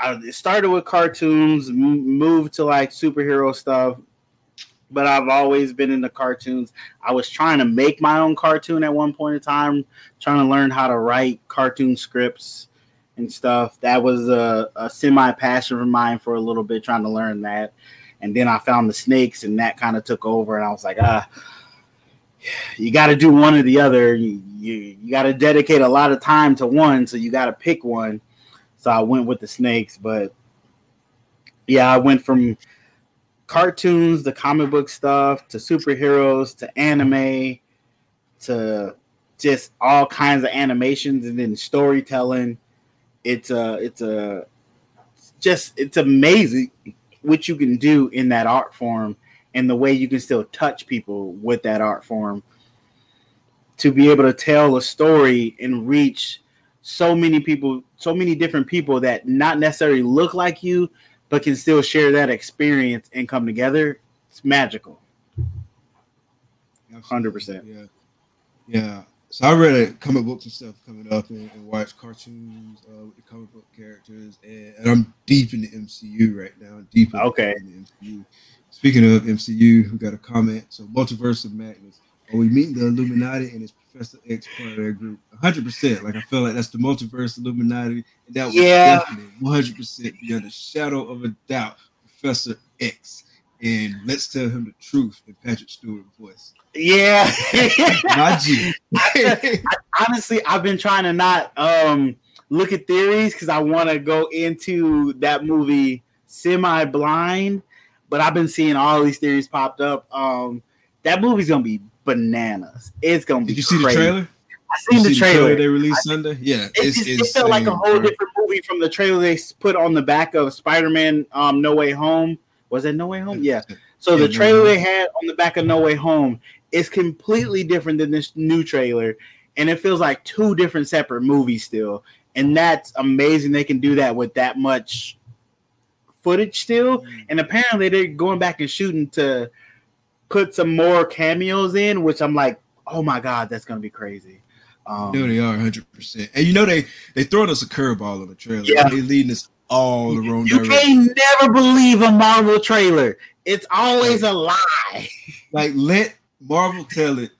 [SPEAKER 2] I started with cartoons, moved to like superhero stuff, but I've always been into cartoons. I was trying to make my own cartoon at one point in time, trying to learn how to write cartoon scripts and stuff. That was a, a semi passion of mine for a little bit, trying to learn that and then I found the snakes, and that kind of took over. And I was like, ah, you got to do one or the other. You you, you got to dedicate a lot of time to one, so you got to pick one. So I went with the snakes, but yeah, I went from cartoons, the comic book stuff, to superheroes, to anime, to just all kinds of animations, and then storytelling. It's a it's a just it's amazing what you can do in that art form and the way you can still touch people with that art form to be able to tell a story and reach so many people so many different people that not necessarily look like you but can still share that experience and come together. It's magical.
[SPEAKER 1] Absolutely. 100% yeah. Yeah so I read comic books and stuff coming up and, and watch cartoons uh, with the comic book characters, and, and, I'm deep in the MCU right now. Deep in
[SPEAKER 2] okay.
[SPEAKER 1] In the MCU. Speaking of MCU, we got a comment. So Multiverse of Madness. Are we meeting the Illuminati and its Professor X part of their group? 100. percent Like I feel like that's the Multiverse Illuminati, and that was yeah. definitely 100 percent beyond a shadow of a doubt, Professor X. And let's tell him the truth in Patrick Stewart voice.
[SPEAKER 2] Yeah. *laughs* not you. *laughs* honestly, I've been trying to not um, look at theories because I want to go into that movie semi blind, but I've been seeing all these theories popped up. Um, that movie's gonna be bananas. It's gonna be.
[SPEAKER 1] Did you see
[SPEAKER 2] crazy.
[SPEAKER 1] the trailer?
[SPEAKER 2] I seen the trailer. the trailer.
[SPEAKER 1] they released Sunday. Yeah,
[SPEAKER 2] it, it's, it felt like a whole different movie from the trailer they put on the back of Spider-Man: um, No Way Home. Was it No Way Home? Yeah. So the trailer no they had on the back of No Way Home is completely different than this new trailer, and it feels like two different separate movies still. And that's amazing. They can do that with that much footage still. Mm. And apparently they're going back and shooting to put some more cameos in, which I'm like, oh my god, that's gonna be crazy.
[SPEAKER 1] Um, know they are 100, percent and you know they they throwing us a curveball on the trailer. Yeah. They leading us all the wrong
[SPEAKER 2] You
[SPEAKER 1] direction.
[SPEAKER 2] can't never believe a Marvel trailer. It's always a lie. *laughs*
[SPEAKER 1] Like let Marvel tell it.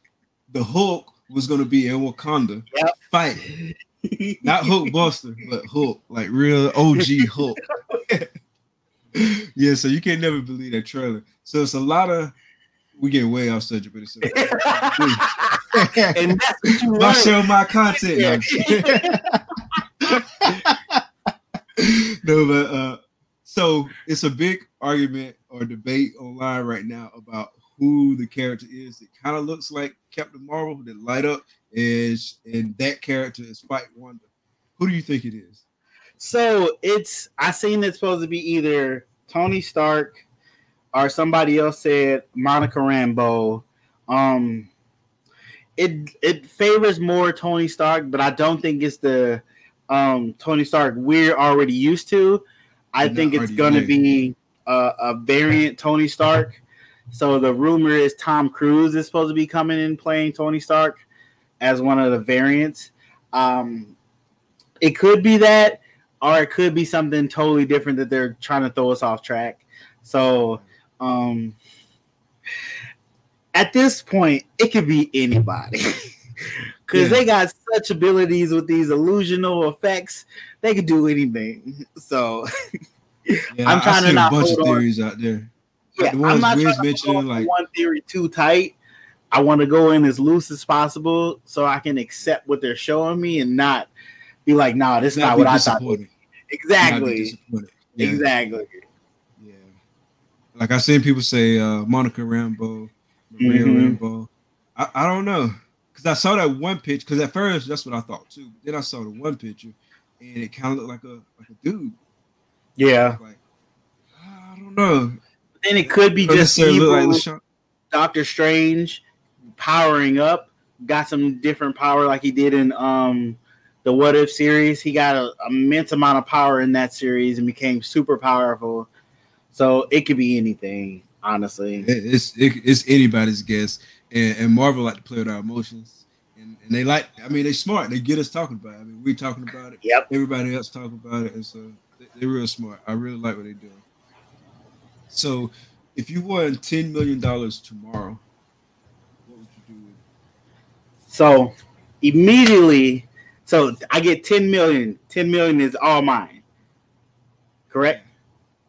[SPEAKER 1] The Hulk was gonna be in Wakanda.
[SPEAKER 2] Yep.
[SPEAKER 1] Fight. *laughs* Not Hulk Buster, but Hulk, like real OG Hulk. *laughs* yeah, so you can never believe that trailer. So it's a lot of we get way off subject, but it's
[SPEAKER 2] and that's what you
[SPEAKER 1] my show, my content. *laughs* No, but uh, so it's a big argument or debate online right now about who the character is. It kind of looks like Captain Marvel that light up is, and that character is Fight Wonder. Who do you think it is?
[SPEAKER 2] So it's I seen it's supposed to be either Tony Stark or somebody else said Monica Rambeau. Um it it favors more Tony Stark, but I don't think it's the um Tony Stark we're already used to. I think it's gonna be a, a variant Tony Stark. So the rumor is Tom Cruise is supposed to be coming in playing Tony Stark as one of the variants. Um, it could be that, or it could be something totally different that they're trying to throw us off track. So, um, at this point, it could be anybody *laughs* because
[SPEAKER 1] Yeah.
[SPEAKER 2] they got such abilities with these illusional effects. They could do anything. So, *laughs*
[SPEAKER 1] Yeah,
[SPEAKER 2] I'm trying
[SPEAKER 1] I
[SPEAKER 2] to not
[SPEAKER 1] a bunch of
[SPEAKER 2] hold on.
[SPEAKER 1] theories out there.
[SPEAKER 2] yeah,
[SPEAKER 1] the
[SPEAKER 2] I'm not trying to
[SPEAKER 1] mentioned,
[SPEAKER 2] hold on
[SPEAKER 1] like-
[SPEAKER 2] one theory too tight. I want to go in as loose as possible so I can accept what they're showing me and not be like, "No, this is not,
[SPEAKER 1] Not
[SPEAKER 2] what I thought." Exactly.
[SPEAKER 1] Yeah.
[SPEAKER 2] exactly.
[SPEAKER 1] Yeah. Like I've seen people say uh Monica Rambeau, Maria
[SPEAKER 2] Mhm.
[SPEAKER 1] Rambeau. I, I don't know. Cause I saw that one picture, because at first that's what I thought too. Then I saw the one picture and it kind of looked like a like a dude.
[SPEAKER 2] Yeah.
[SPEAKER 1] Like I don't know.
[SPEAKER 2] Then it could be just evil
[SPEAKER 1] like
[SPEAKER 2] Doctor Strange powering up, got some different power like he did in um the What If series. He got a immense amount of power in that series and became super powerful. So it could be anything, honestly.
[SPEAKER 1] It's it, it's anybody's guess. And, and Marvel like to play with our emotions. And, and they like I mean they smart. They get us talking about it. I mean we talking about it.
[SPEAKER 2] Yep.
[SPEAKER 1] everybody else talking about it, and so they- they're real smart. I really like what they're doing. So, if you won ten million dollars tomorrow, what would you do? With it?
[SPEAKER 2] So immediately, so I get 10 million. 10 million is all mine. Correct?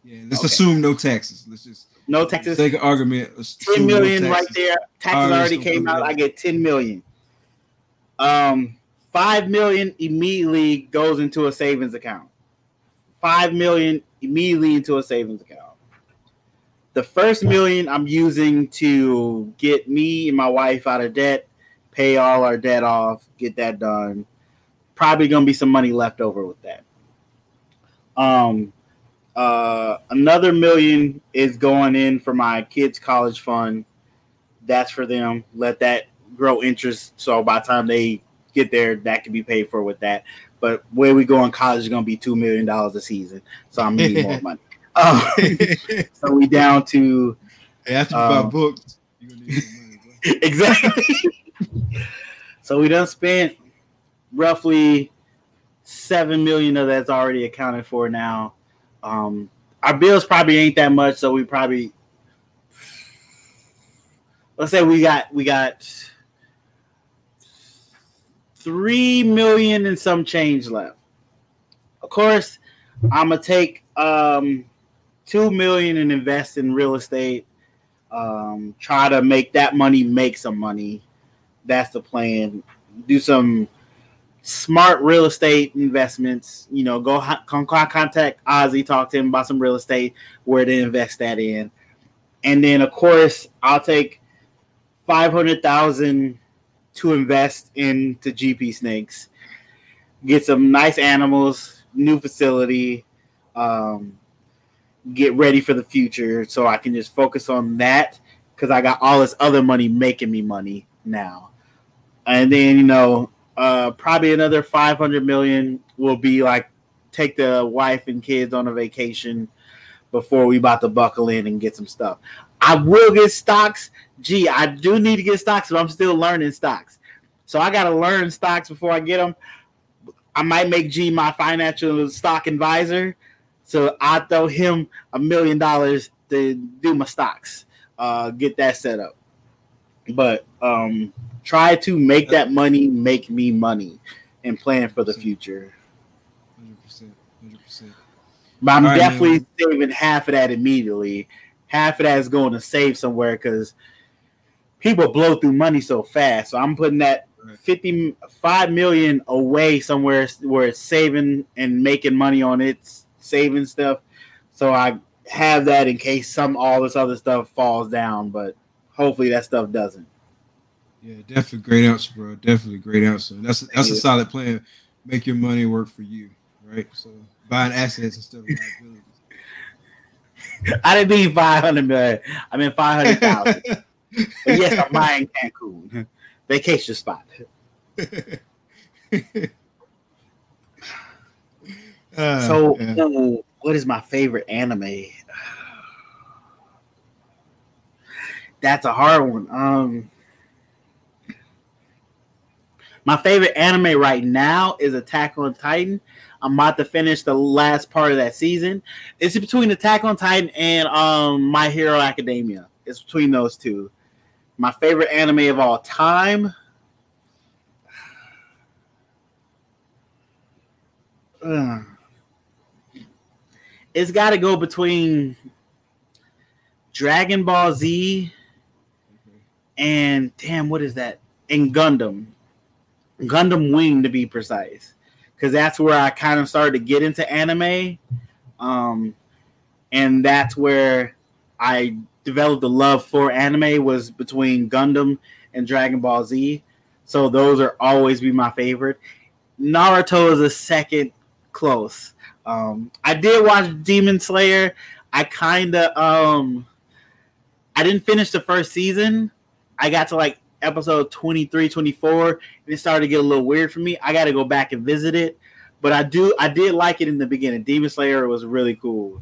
[SPEAKER 1] Yeah, let's
[SPEAKER 2] Okay.
[SPEAKER 1] assume no taxes. Let's just
[SPEAKER 2] No taxes.
[SPEAKER 1] take an argument. let's
[SPEAKER 2] 10
[SPEAKER 1] assume no
[SPEAKER 2] right there. Taxes already came out. I get 10 million. Um, 5 million immediately goes into a savings account. 5 million immediately into a savings account. The first million I'm using to get me and my wife out of debt, pay all our debt off, get that done. Probably gonna be some money left over with that. Um, uh, another million is going in for my kids' college fund. That's for them. Let that grow interest. So by the time they get there, that can be paid for with that. But where we go in college is gonna be two million dollars a season. So I'm needing more *laughs* money. Um, *laughs* so we down to
[SPEAKER 1] After you buy
[SPEAKER 2] Um,
[SPEAKER 1] books, you're gonna need some money. bro. *laughs*
[SPEAKER 2] exactly. so we done spent roughly seven million of that's already accounted for now. Um, our bills probably ain't that much, so we probably let's say we got we got three million and some change left. Of course, I'm gonna take um, two million and invest in real estate um, try to make that money make some money. That's the plan. Do some smart real estate investments. You know, go con- con- contact Ozzy, talk to him about some real estate, where to invest that in, and then of course I'll take five hundred thousand to invest into GP Snakes. Get some nice animals, new facility. Um, get ready for the future so I can just focus on that because I got all this other money making me money now. And then, you know, uh, probably another 500 million will be like take the wife and kids on a vacation before we about to buckle in and get some stuff. I will get stocks. Gee, I do need to get stocks, but I'm still learning stocks. So I got to learn stocks before I get them. I might make G my financial stock advisor So I throw him a million dollars to do my stocks, uh, get that set up. But um, try to make that money make me money and plan for the future. 100%. 100%. But I'm right, definitely man. saving half of that immediately. Half of that is going to save somewhere because people blow through money so fast. So I'm putting that 55 million away somewhere where it's saving and making money on its saving stuff. So I have that in case some all this other stuff falls down, but hopefully that stuff doesn't.
[SPEAKER 1] Yeah, definitely great answer, bro. Definitely great answer. That's that's a solid plan. Make your money work for you, right? So buying assets instead of liabilities. *laughs*
[SPEAKER 2] I didn't mean five hundred million. I mean five hundred thousand. yes, I'm buying Cancun *laughs* vacation spot. uh, *laughs* so, yeah. what is my favorite anime? *sighs* That's a hard one. Um, my favorite anime right now is Attack on Titan. I'm about to finish the last part of that season. It's between Attack on Titan and um, My Hero Academia. It's between those two. My favorite anime of all time. It's got to go between Dragon Ball Z and damn, what is that? And Gundam. Gundam Wing to be precise. Because that's where I kind of started to get into anime. Um, and that's where I developed a love for anime was between Gundam and Dragon Ball Z. So those are always be my favorite. Naruto is a second close. Um, I did watch Demon Slayer. I kind of um, I didn't finish the first season. I got to like episode 23, 24, and it started to get a little weird for me. I got to go back and visit it. But I do I did like it in the beginning. Demon Slayer was really cool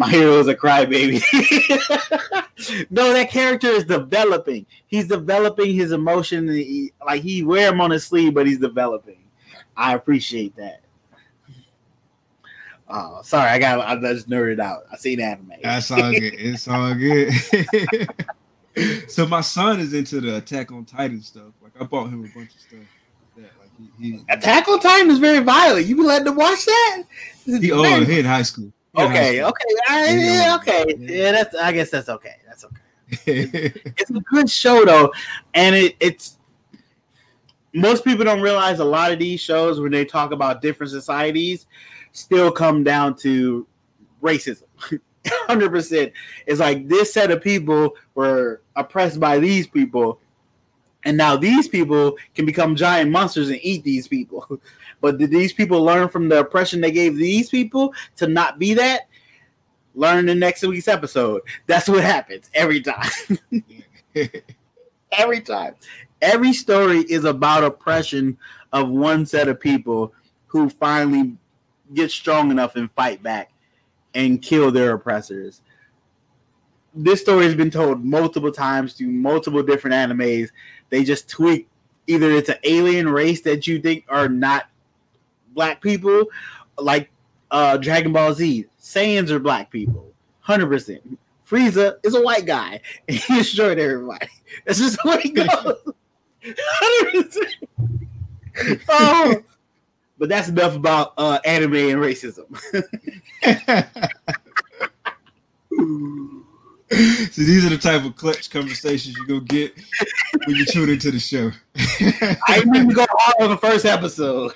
[SPEAKER 2] my hero is a crybaby. *laughs* no, that character is developing. He's developing his emotion. He, like he wear him on his sleeve, but he's developing. I appreciate that. Oh, sorry, I got I just nerded out. I seen anime.
[SPEAKER 1] That's all good. It's all good. *laughs* *laughs* *laughs* so my son is into the Attack on Titan stuff. Like I bought him a bunch of stuff. That like
[SPEAKER 2] he, he Attack on Titan is very violent. You be letting him watch that?
[SPEAKER 1] He, oh, he in high school.
[SPEAKER 2] Okay, okay, yeah, okay. Yeah, that's. I guess that's okay. That's okay. *laughs* it's a good show though, and it, it's. Most people don't realize a lot of these shows when they talk about different societies, still come down to racism. *laughs* Hundred percent. It's like this set of people were oppressed by these people, and now these people can become giant monsters and eat these people. *laughs* But did these people learn from the oppression they gave these people to not be that? Learn in next week's episode. That's what happens every time. *laughs* every time. Every story is about oppression of one set of people who finally get strong enough and fight back and kill their oppressors. This story has been told multiple times through multiple different animes. They just tweak either it's an alien race that you think are not black people, like uh, Dragon Ball Z. Saiyans are black people, hundred percent. Frieza is a white guy, and *laughs* he destroyed everybody. That's just the way it goes. *laughs* Hundred percent. *laughs* Oh, but that's enough about uh, anime and racism. *laughs* *laughs*
[SPEAKER 1] so these are the type of clutch conversations you're gonna get when you tune into the show. *laughs*
[SPEAKER 2] I didn't even go hard on the first episode.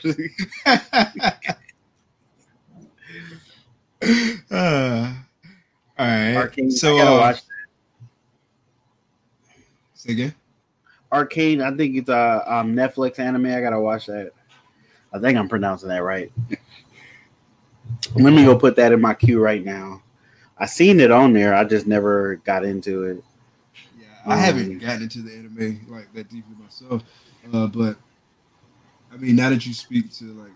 [SPEAKER 1] uh, all right. Arcane, so I uh, watch Say again.
[SPEAKER 2] Arcane, I think it's a um, Netflix anime. I gotta watch that. I think I'm pronouncing that right. Let me go put that in my queue right now. I seen it on there. I just never got into it.
[SPEAKER 1] Yeah, I um, haven't gotten into the anime like that deeply myself. Uh, but I mean, now that you speak to like,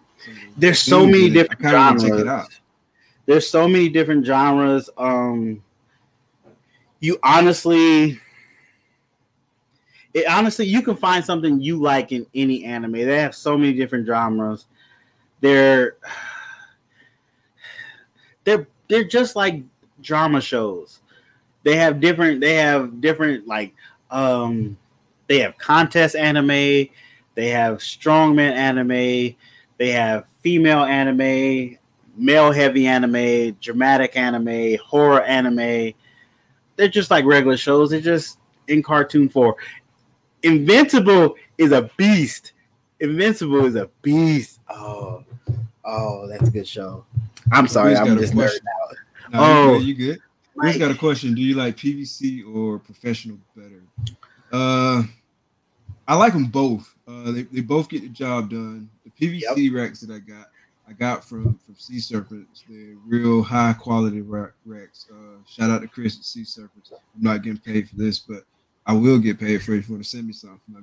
[SPEAKER 2] there's so many different genres. There's so many different genres. Um, you honestly, it honestly, you can find something you like in any anime. They have so many different genres. They're *sighs* they're they're just like drama shows. They have different they have different like um they have contest anime, they have strongman anime, they have female anime, male heavy anime, dramatic anime, horror anime. They're just like regular shows. They're just in cartoon form. Invincible is a beast. Invincible is a beast. Oh, oh, that's a good show. I'm sorry, I'm just nerding out.
[SPEAKER 1] No,
[SPEAKER 2] Oh.
[SPEAKER 1] you good? You good? Chris got a question. Do you like PVC or professional better? Uh, I like them both. Uh, they, they both get the job done. The PVC racks that I got, I got from from Sea Serpents. They're real high quality rack, racks. Uh, shout out to Chris at Sea Serpents. I'm not getting paid for this, but I will get paid for it if you want to send me something. *laughs*
[SPEAKER 2] and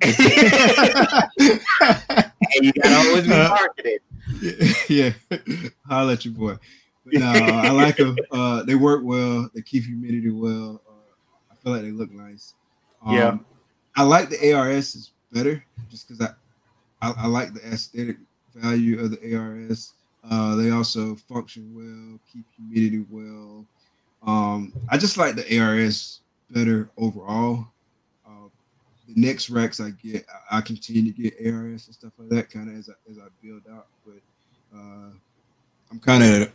[SPEAKER 2] you gotta always be marketed. *laughs*
[SPEAKER 1] yeah, holla at your boy. But no, I like them. *laughs* Uh, they work well. They keep humidity well. Uh, I feel like they look nice. Um,
[SPEAKER 2] Yeah.
[SPEAKER 1] I like the ARS is better just because I, I I like the aesthetic value of the ARS. Uh, they also function well, keep humidity well. Um, I just like the ARS better overall. The next racks I get, I, I continue to get ARS and stuff like that, kind of as I, as I build out. But uh, I'm kind of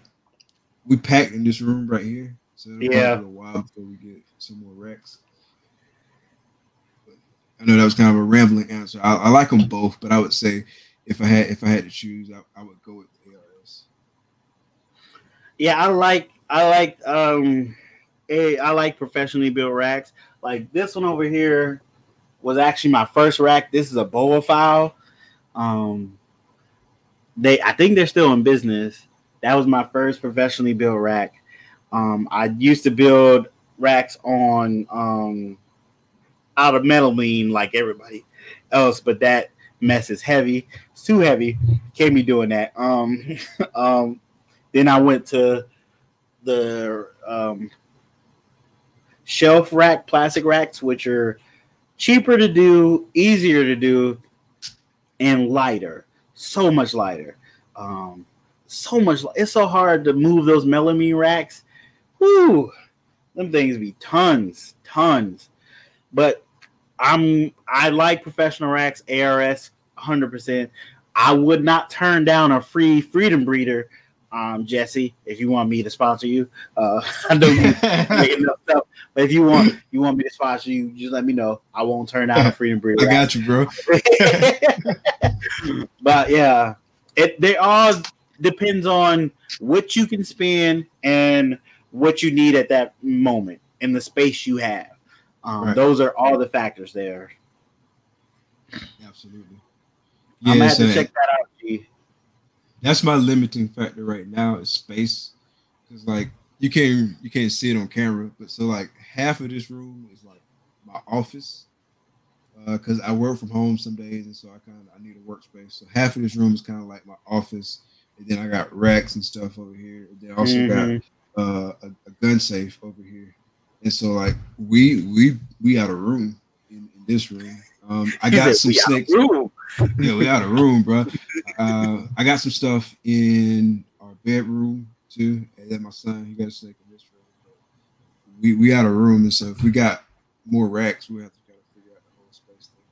[SPEAKER 1] we packed in this room right here, so it'll
[SPEAKER 2] Yeah.
[SPEAKER 1] be a while before we get some more racks. But I know that was kind of a rambling answer. I, I like them both, but I would say if I had if I had to choose, I, I would go with the ARS.
[SPEAKER 2] Yeah, I like I like um a I like professionally built racks. Like this one over here was actually my first rack. This is a Boaphile. Um they I think they're still in business. That was my first professionally built rack. Um I used to build racks on um out of melamine like everybody else, but that mess is heavy. It's too heavy. Can't be doing that. Um *laughs* um then I went to the um, shelf rack, plastic racks, which are cheaper to do, easier to do, and lighter. So much lighter. Um, so much. It's so hard to move those melamine racks. Whoo, them things be tons, tons. But I'm I like professional racks, ARS, 100%. I would not turn down a free Freedom Breeder um, Jesse, if you want me to sponsor you. Uh, *laughs* I don't make enough stuff, but if you want you want me to sponsor you, just let me know. I won't turn down a *laughs* freedom breeder.
[SPEAKER 1] I got you, bro. *laughs*
[SPEAKER 2] but yeah, it they all depends on what you can spend and what you need at that moment and the space you have. Um,
[SPEAKER 1] Right.
[SPEAKER 2] Those are all the factors there.
[SPEAKER 1] Absolutely.
[SPEAKER 2] I'm gonna have to check that out. G.
[SPEAKER 1] that's my limiting factor right now is space. Because like you can't you can't see it on camera but so like half of this room is like my office because i work from home some days and so i kind of i need a workspace. So half of this room is kind of like my office and then i got racks and stuff over here and then I also
[SPEAKER 2] Mhm.
[SPEAKER 1] got uh, a, a gun safe over here. And so like we we we out of room in, in this room. Um i got some
[SPEAKER 2] "We out of
[SPEAKER 1] snakes.
[SPEAKER 2] room."
[SPEAKER 1] Yeah, we out of room, bro. Uh, I got some stuff in our bedroom too, and then my son he got a snake in this room. We we out of room, and so if we got more racks, we have to kind of figure out the whole space thing.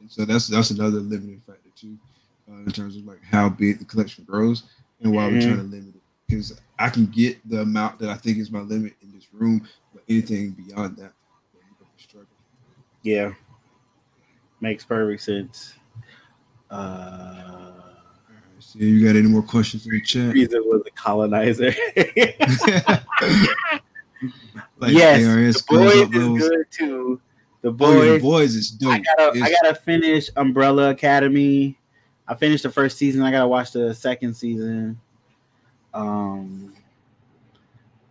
[SPEAKER 1] And so that's that's another limiting factor too, uh, in terms of like how big the collection grows and why we're trying to limit it. Because I can get the amount that I think is my limit in this room, but anything beyond that, we're gonna struggle.
[SPEAKER 2] Yeah, makes perfect sense. Uh,
[SPEAKER 1] so you got any more questions in the chat?
[SPEAKER 2] Frieza was a colonizer. *laughs*
[SPEAKER 1] like
[SPEAKER 2] yes,
[SPEAKER 1] ARS
[SPEAKER 2] the boys is
[SPEAKER 1] levels.
[SPEAKER 2] good too. The
[SPEAKER 1] Oh, yeah,
[SPEAKER 2] boys,
[SPEAKER 1] boys is dope.
[SPEAKER 2] I gotta, I gotta finish Umbrella Academy. I finished the first season. I gotta watch the second season. Um,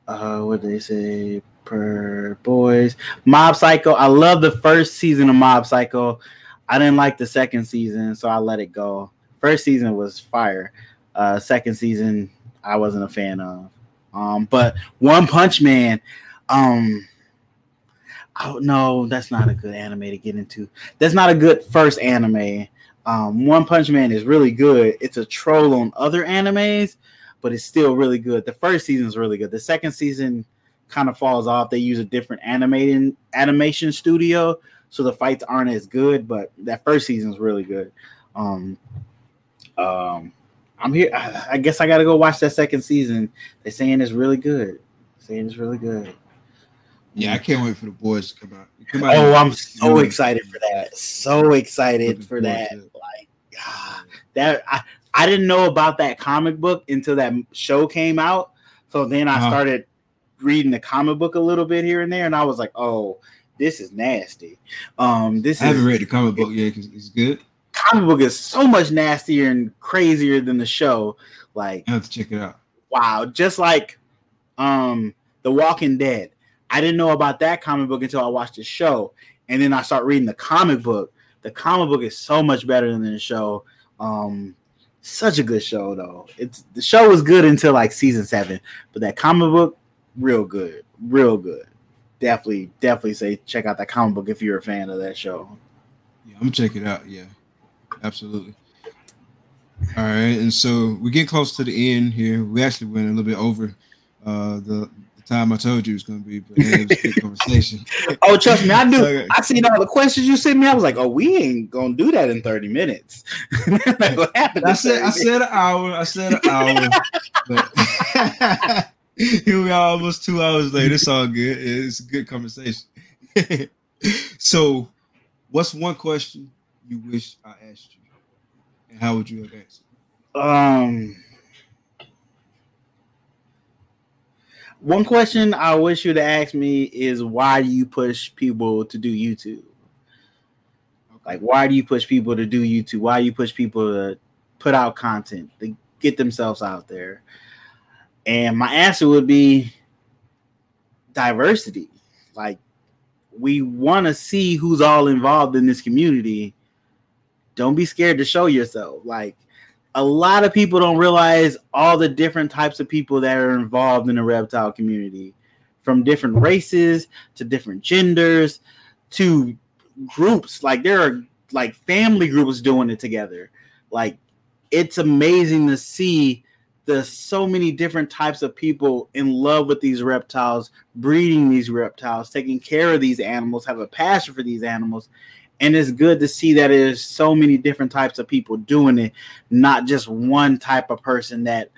[SPEAKER 2] uh, what did they say? Per boys, Mob Psycho. I love the first season of Mob Psycho. I didn't like the second season, so I let it go. First season was fire. Uh, second season, I wasn't a fan of. Um, but One Punch Man, um, oh no, that's not a good anime to get into. That's not a good first anime. Um, One Punch Man is really good. It's a troll on other animes, but it's still really good. The first season is really good. The second season kind of falls off. They use a different animating animation studio, so the fights aren't as good. But that first season is really good. Um, um, I'm here. I, guess I got to go watch that second season. They're saying it's really good. saying it's really good.
[SPEAKER 1] Yeah, I can't wait for the boys to come out.
[SPEAKER 2] Come out oh, I'm so excited for that. So excited for that. Like ah, that. I, I didn't know about that comic book until that show came out. So then I uh-huh. started reading the comic book a little bit here and there, and I was like, oh, this is nasty. Um, this
[SPEAKER 1] I haven't read the comic book yet because it's good.
[SPEAKER 2] Comic book is so much nastier and crazier than the show. Like,
[SPEAKER 1] I have to check it out.
[SPEAKER 2] Wow, just like um, The Walking Dead. I didn't know about that comic book until I watched the show, and then I start reading the comic book. The comic book is so much better than the show. Um, such a good show though. It's the show was good until like season seven, but that comic book, real good, real good. Definitely, definitely say check out that comic book if you're a fan of that show.
[SPEAKER 1] Yeah, I'm gonna check it out. Yeah, absolutely. All right, and so we get close to the end here. We actually went a little bit over uh, the time I told you it was going to be, but it was a good *laughs* conversation.
[SPEAKER 2] oh, trust me, I knew. I seen all the questions you sent me. I was like, oh, we ain't gonna do that in thirty minutes. *laughs*
[SPEAKER 1] what happened? I said, I said an hour. I said an hour. but *laughs* *laughs* here we are, almost two hours later. It's all good. It's a good conversation. *laughs* so, what's one question you wish I asked you, and how would you have answered?
[SPEAKER 2] Um One question I wish you'd ask me is why do you push people to do YouTube? Like, why do you push people to do YouTube? Why do you push people to put out content, to get themselves out there? And my answer would be diversity. Like, we want to see who's all involved in this community. Don't be scared to show yourself. Like, a lot of people don't realize all the different types of people that are involved in the reptile community from different races to different genders to groups like there are like family groups doing it together like it's amazing to see the so many different types of people in love with these reptiles breeding these reptiles taking care of these animals have a passion for these animals. And it's good to see that there's so many different types of people doing it not just one type of person that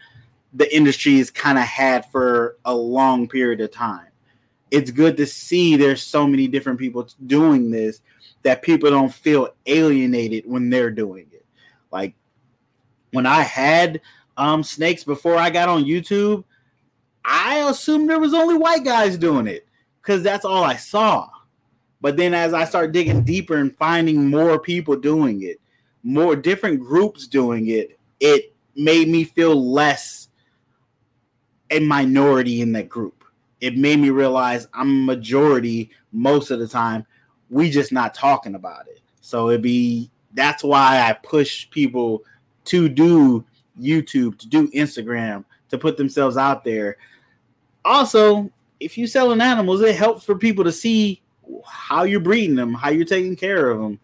[SPEAKER 2] the industry has kind of had for a long period of time. It's good to see there's so many different people doing this that people don't feel alienated when they're doing it. Like when i had um snakes before i got on youtube i assumed there was only white guys doing it because that's all i saw but then as I start digging deeper and finding more people doing it, more different groups doing it, it made me feel less a minority in that group. It made me realize I'm a majority most of the time. We just not talking about it. So it'd be that's why I push people to do YouTube, to do Instagram, to put themselves out there. Also, if you're selling animals, it helps for people to see how you're breeding them, how you're taking care of them.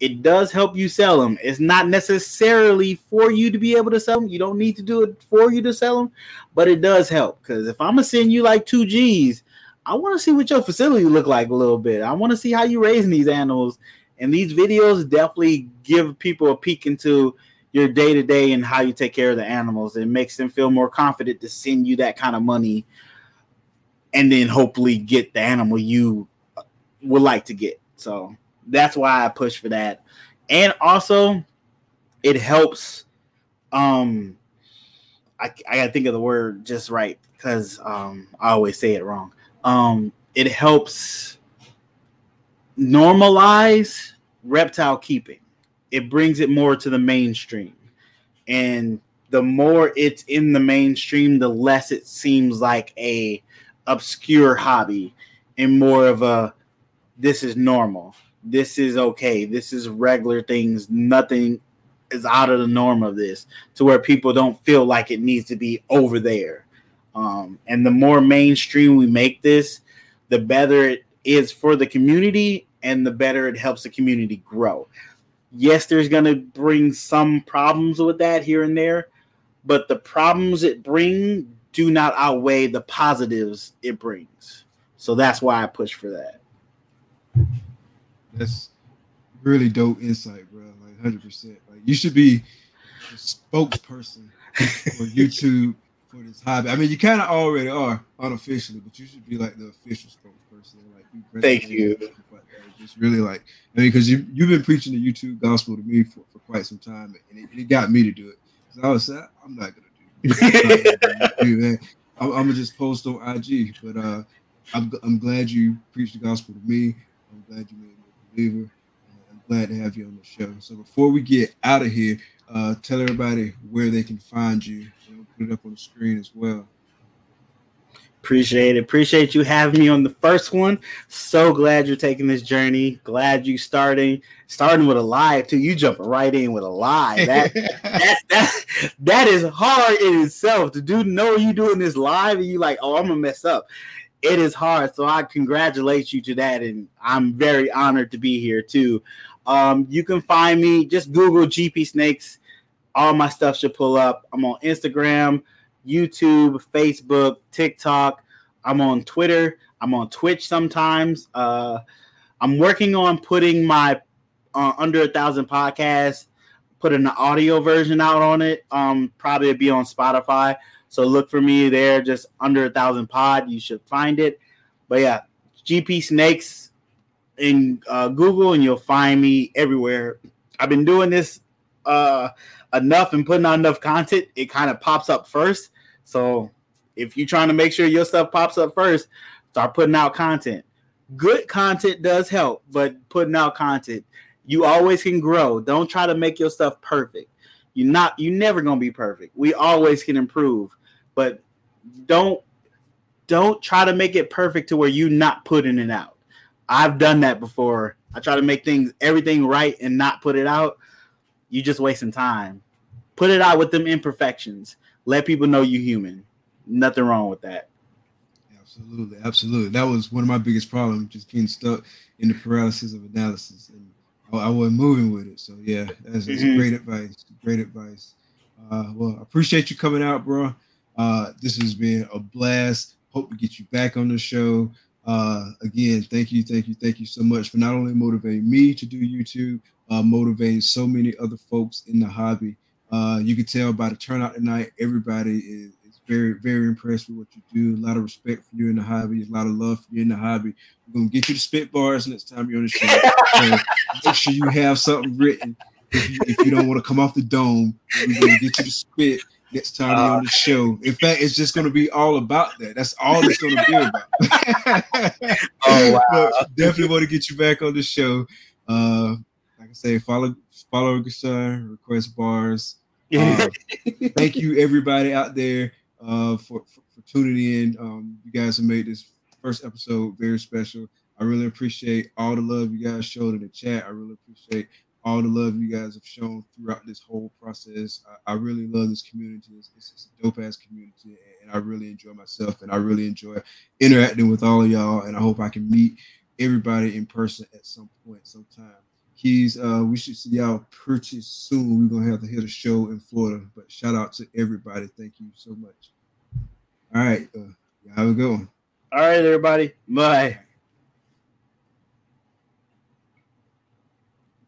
[SPEAKER 2] It does help you sell them. It's not necessarily for you to be able to sell them. You don't need to do it for you to sell them, but it does help. Because if I'm gonna send you like two G's, I want to see what your facility look like a little bit. I want to see how you raising these animals. And these videos definitely give people a peek into your day to day and how you take care of the animals. It makes them feel more confident to send you that kind of money and then hopefully get the animal you would like to get. So that's why I push for that. And also it helps um I, I gotta think of the word just right because um I always say it wrong. Um it helps normalize reptile keeping. It brings it more to the mainstream. And the more it's in the mainstream, the less it seems like a obscure hobby and more of a this is normal. This is okay. This is regular things. Nothing is out of the norm of this to where people don't feel like it needs to be over there. Um, and the more mainstream we make this, the better it is for the community and the better it helps the community grow. Yes, there's going to bring some problems with that here and there, but the problems it brings do not outweigh the positives it brings. So that's why I push for that.
[SPEAKER 1] That's really dope insight, bro. Like hundred percent. Like you should be the spokesperson for *laughs* YouTube for this hobby. I mean, you kind of already are unofficially, but you should be like the official spokesperson. Like, you
[SPEAKER 2] thank you.
[SPEAKER 1] Just really like, I mean, because you you've been preaching the YouTube gospel to me for, for quite some time, and it, it got me to do it. Because I was like, I'm not gonna do it. I'm, *laughs* I'm, gonna just post on IG, but uh, I'm, I'm glad you preached the gospel to me. I'm glad you made me a believer. I'm glad to have you on the show. So before we get out of here, uh, tell everybody where they can find you. know, put it up on the screen as well.
[SPEAKER 2] Appreciate it. Appreciate you having me on the first one. So glad you're taking this journey. Glad you starting starting with a lie too. You jumping right in with a lie. That *laughs* that, that that is hard in itself to do. Know you doing this live and you like, oh, I'm gonna mess up. It is hard. So I congratulate you to that, and I'm very honored to be here too. Um, you can find me. Just Google GP Snakes. All my stuff should pull up. I'm on Instagram. YouTube, Facebook, TikTok. I'm on Twitter. I'm on Twitch sometimes. Uh, I'm working on putting my uh, under a thousand podcasts, putting the audio version out on it. Um, probably be on Spotify. So look for me there. Just under a thousand pod. You should find it. But yeah, GP Snakes in uh, Google, and you'll find me everywhere. I've been doing this uh, enough and putting out enough content. It kind of pops up first. So if you're trying to make sure your stuff pops up first, start putting out content. Good content does help, but putting out content, you always can grow. Don't try to make your stuff perfect. You're not you're never gonna be perfect. We always can improve, but don't don't try to make it perfect to where you're not putting it out. I've done that before. I try to make things everything right and not put it out. You just wasting time. Put it out with them imperfections let people know you human. Nothing wrong with that.
[SPEAKER 1] Absolutely, absolutely. That was one of my biggest problems, just getting stuck in the paralysis of analysis, and I, I wasn't moving with it. So yeah, that's, that's mm-hmm. great advice. Great advice. Uh, well, I appreciate you coming out, bro. Uh, this has been a blast. Hope to get you back on the show. Uh, again, thank you, thank you, thank you so much for not only motivating me to do YouTube, uh, motivating so many other folks in the hobby. Uh, you can tell by the turnout tonight, everybody is, is, very, very impressed with what you do. A lot of respect for you in the hobby, a lot of love for you in the hobby. We're gonna get you to spit bars next time you're on the show. *laughs* make sure you have something written. If you, if you don't want to come off the dome, we're gonna get you to spit next time you're on the show. In fact, it's just going to be all about that. That's all it's going to be about. *laughs* *laughs* oh wow! definitely want to get you back on the show. Uh, like I say, follow follow Gershon, request bars. Uh, thank you, everybody out there, uh, for, for, for tuning in. Um, you guys have made this first episode very special. I really appreciate all the love you guys showed in the chat. I really appreciate all the love you guys have shown throughout this whole process. I, I really love this community. It's, it's, a dope ass community, and I really enjoy myself, and I really enjoy interacting with all of y'all. And I hope I can meet everybody in person at some point, sometime. Keys, uh, we should see y'all purchase soon. We're gonna have to hit a show in Florida. But shout out to everybody. Thank you so much. All right, uh, have a good one.
[SPEAKER 2] All right, everybody. Bye.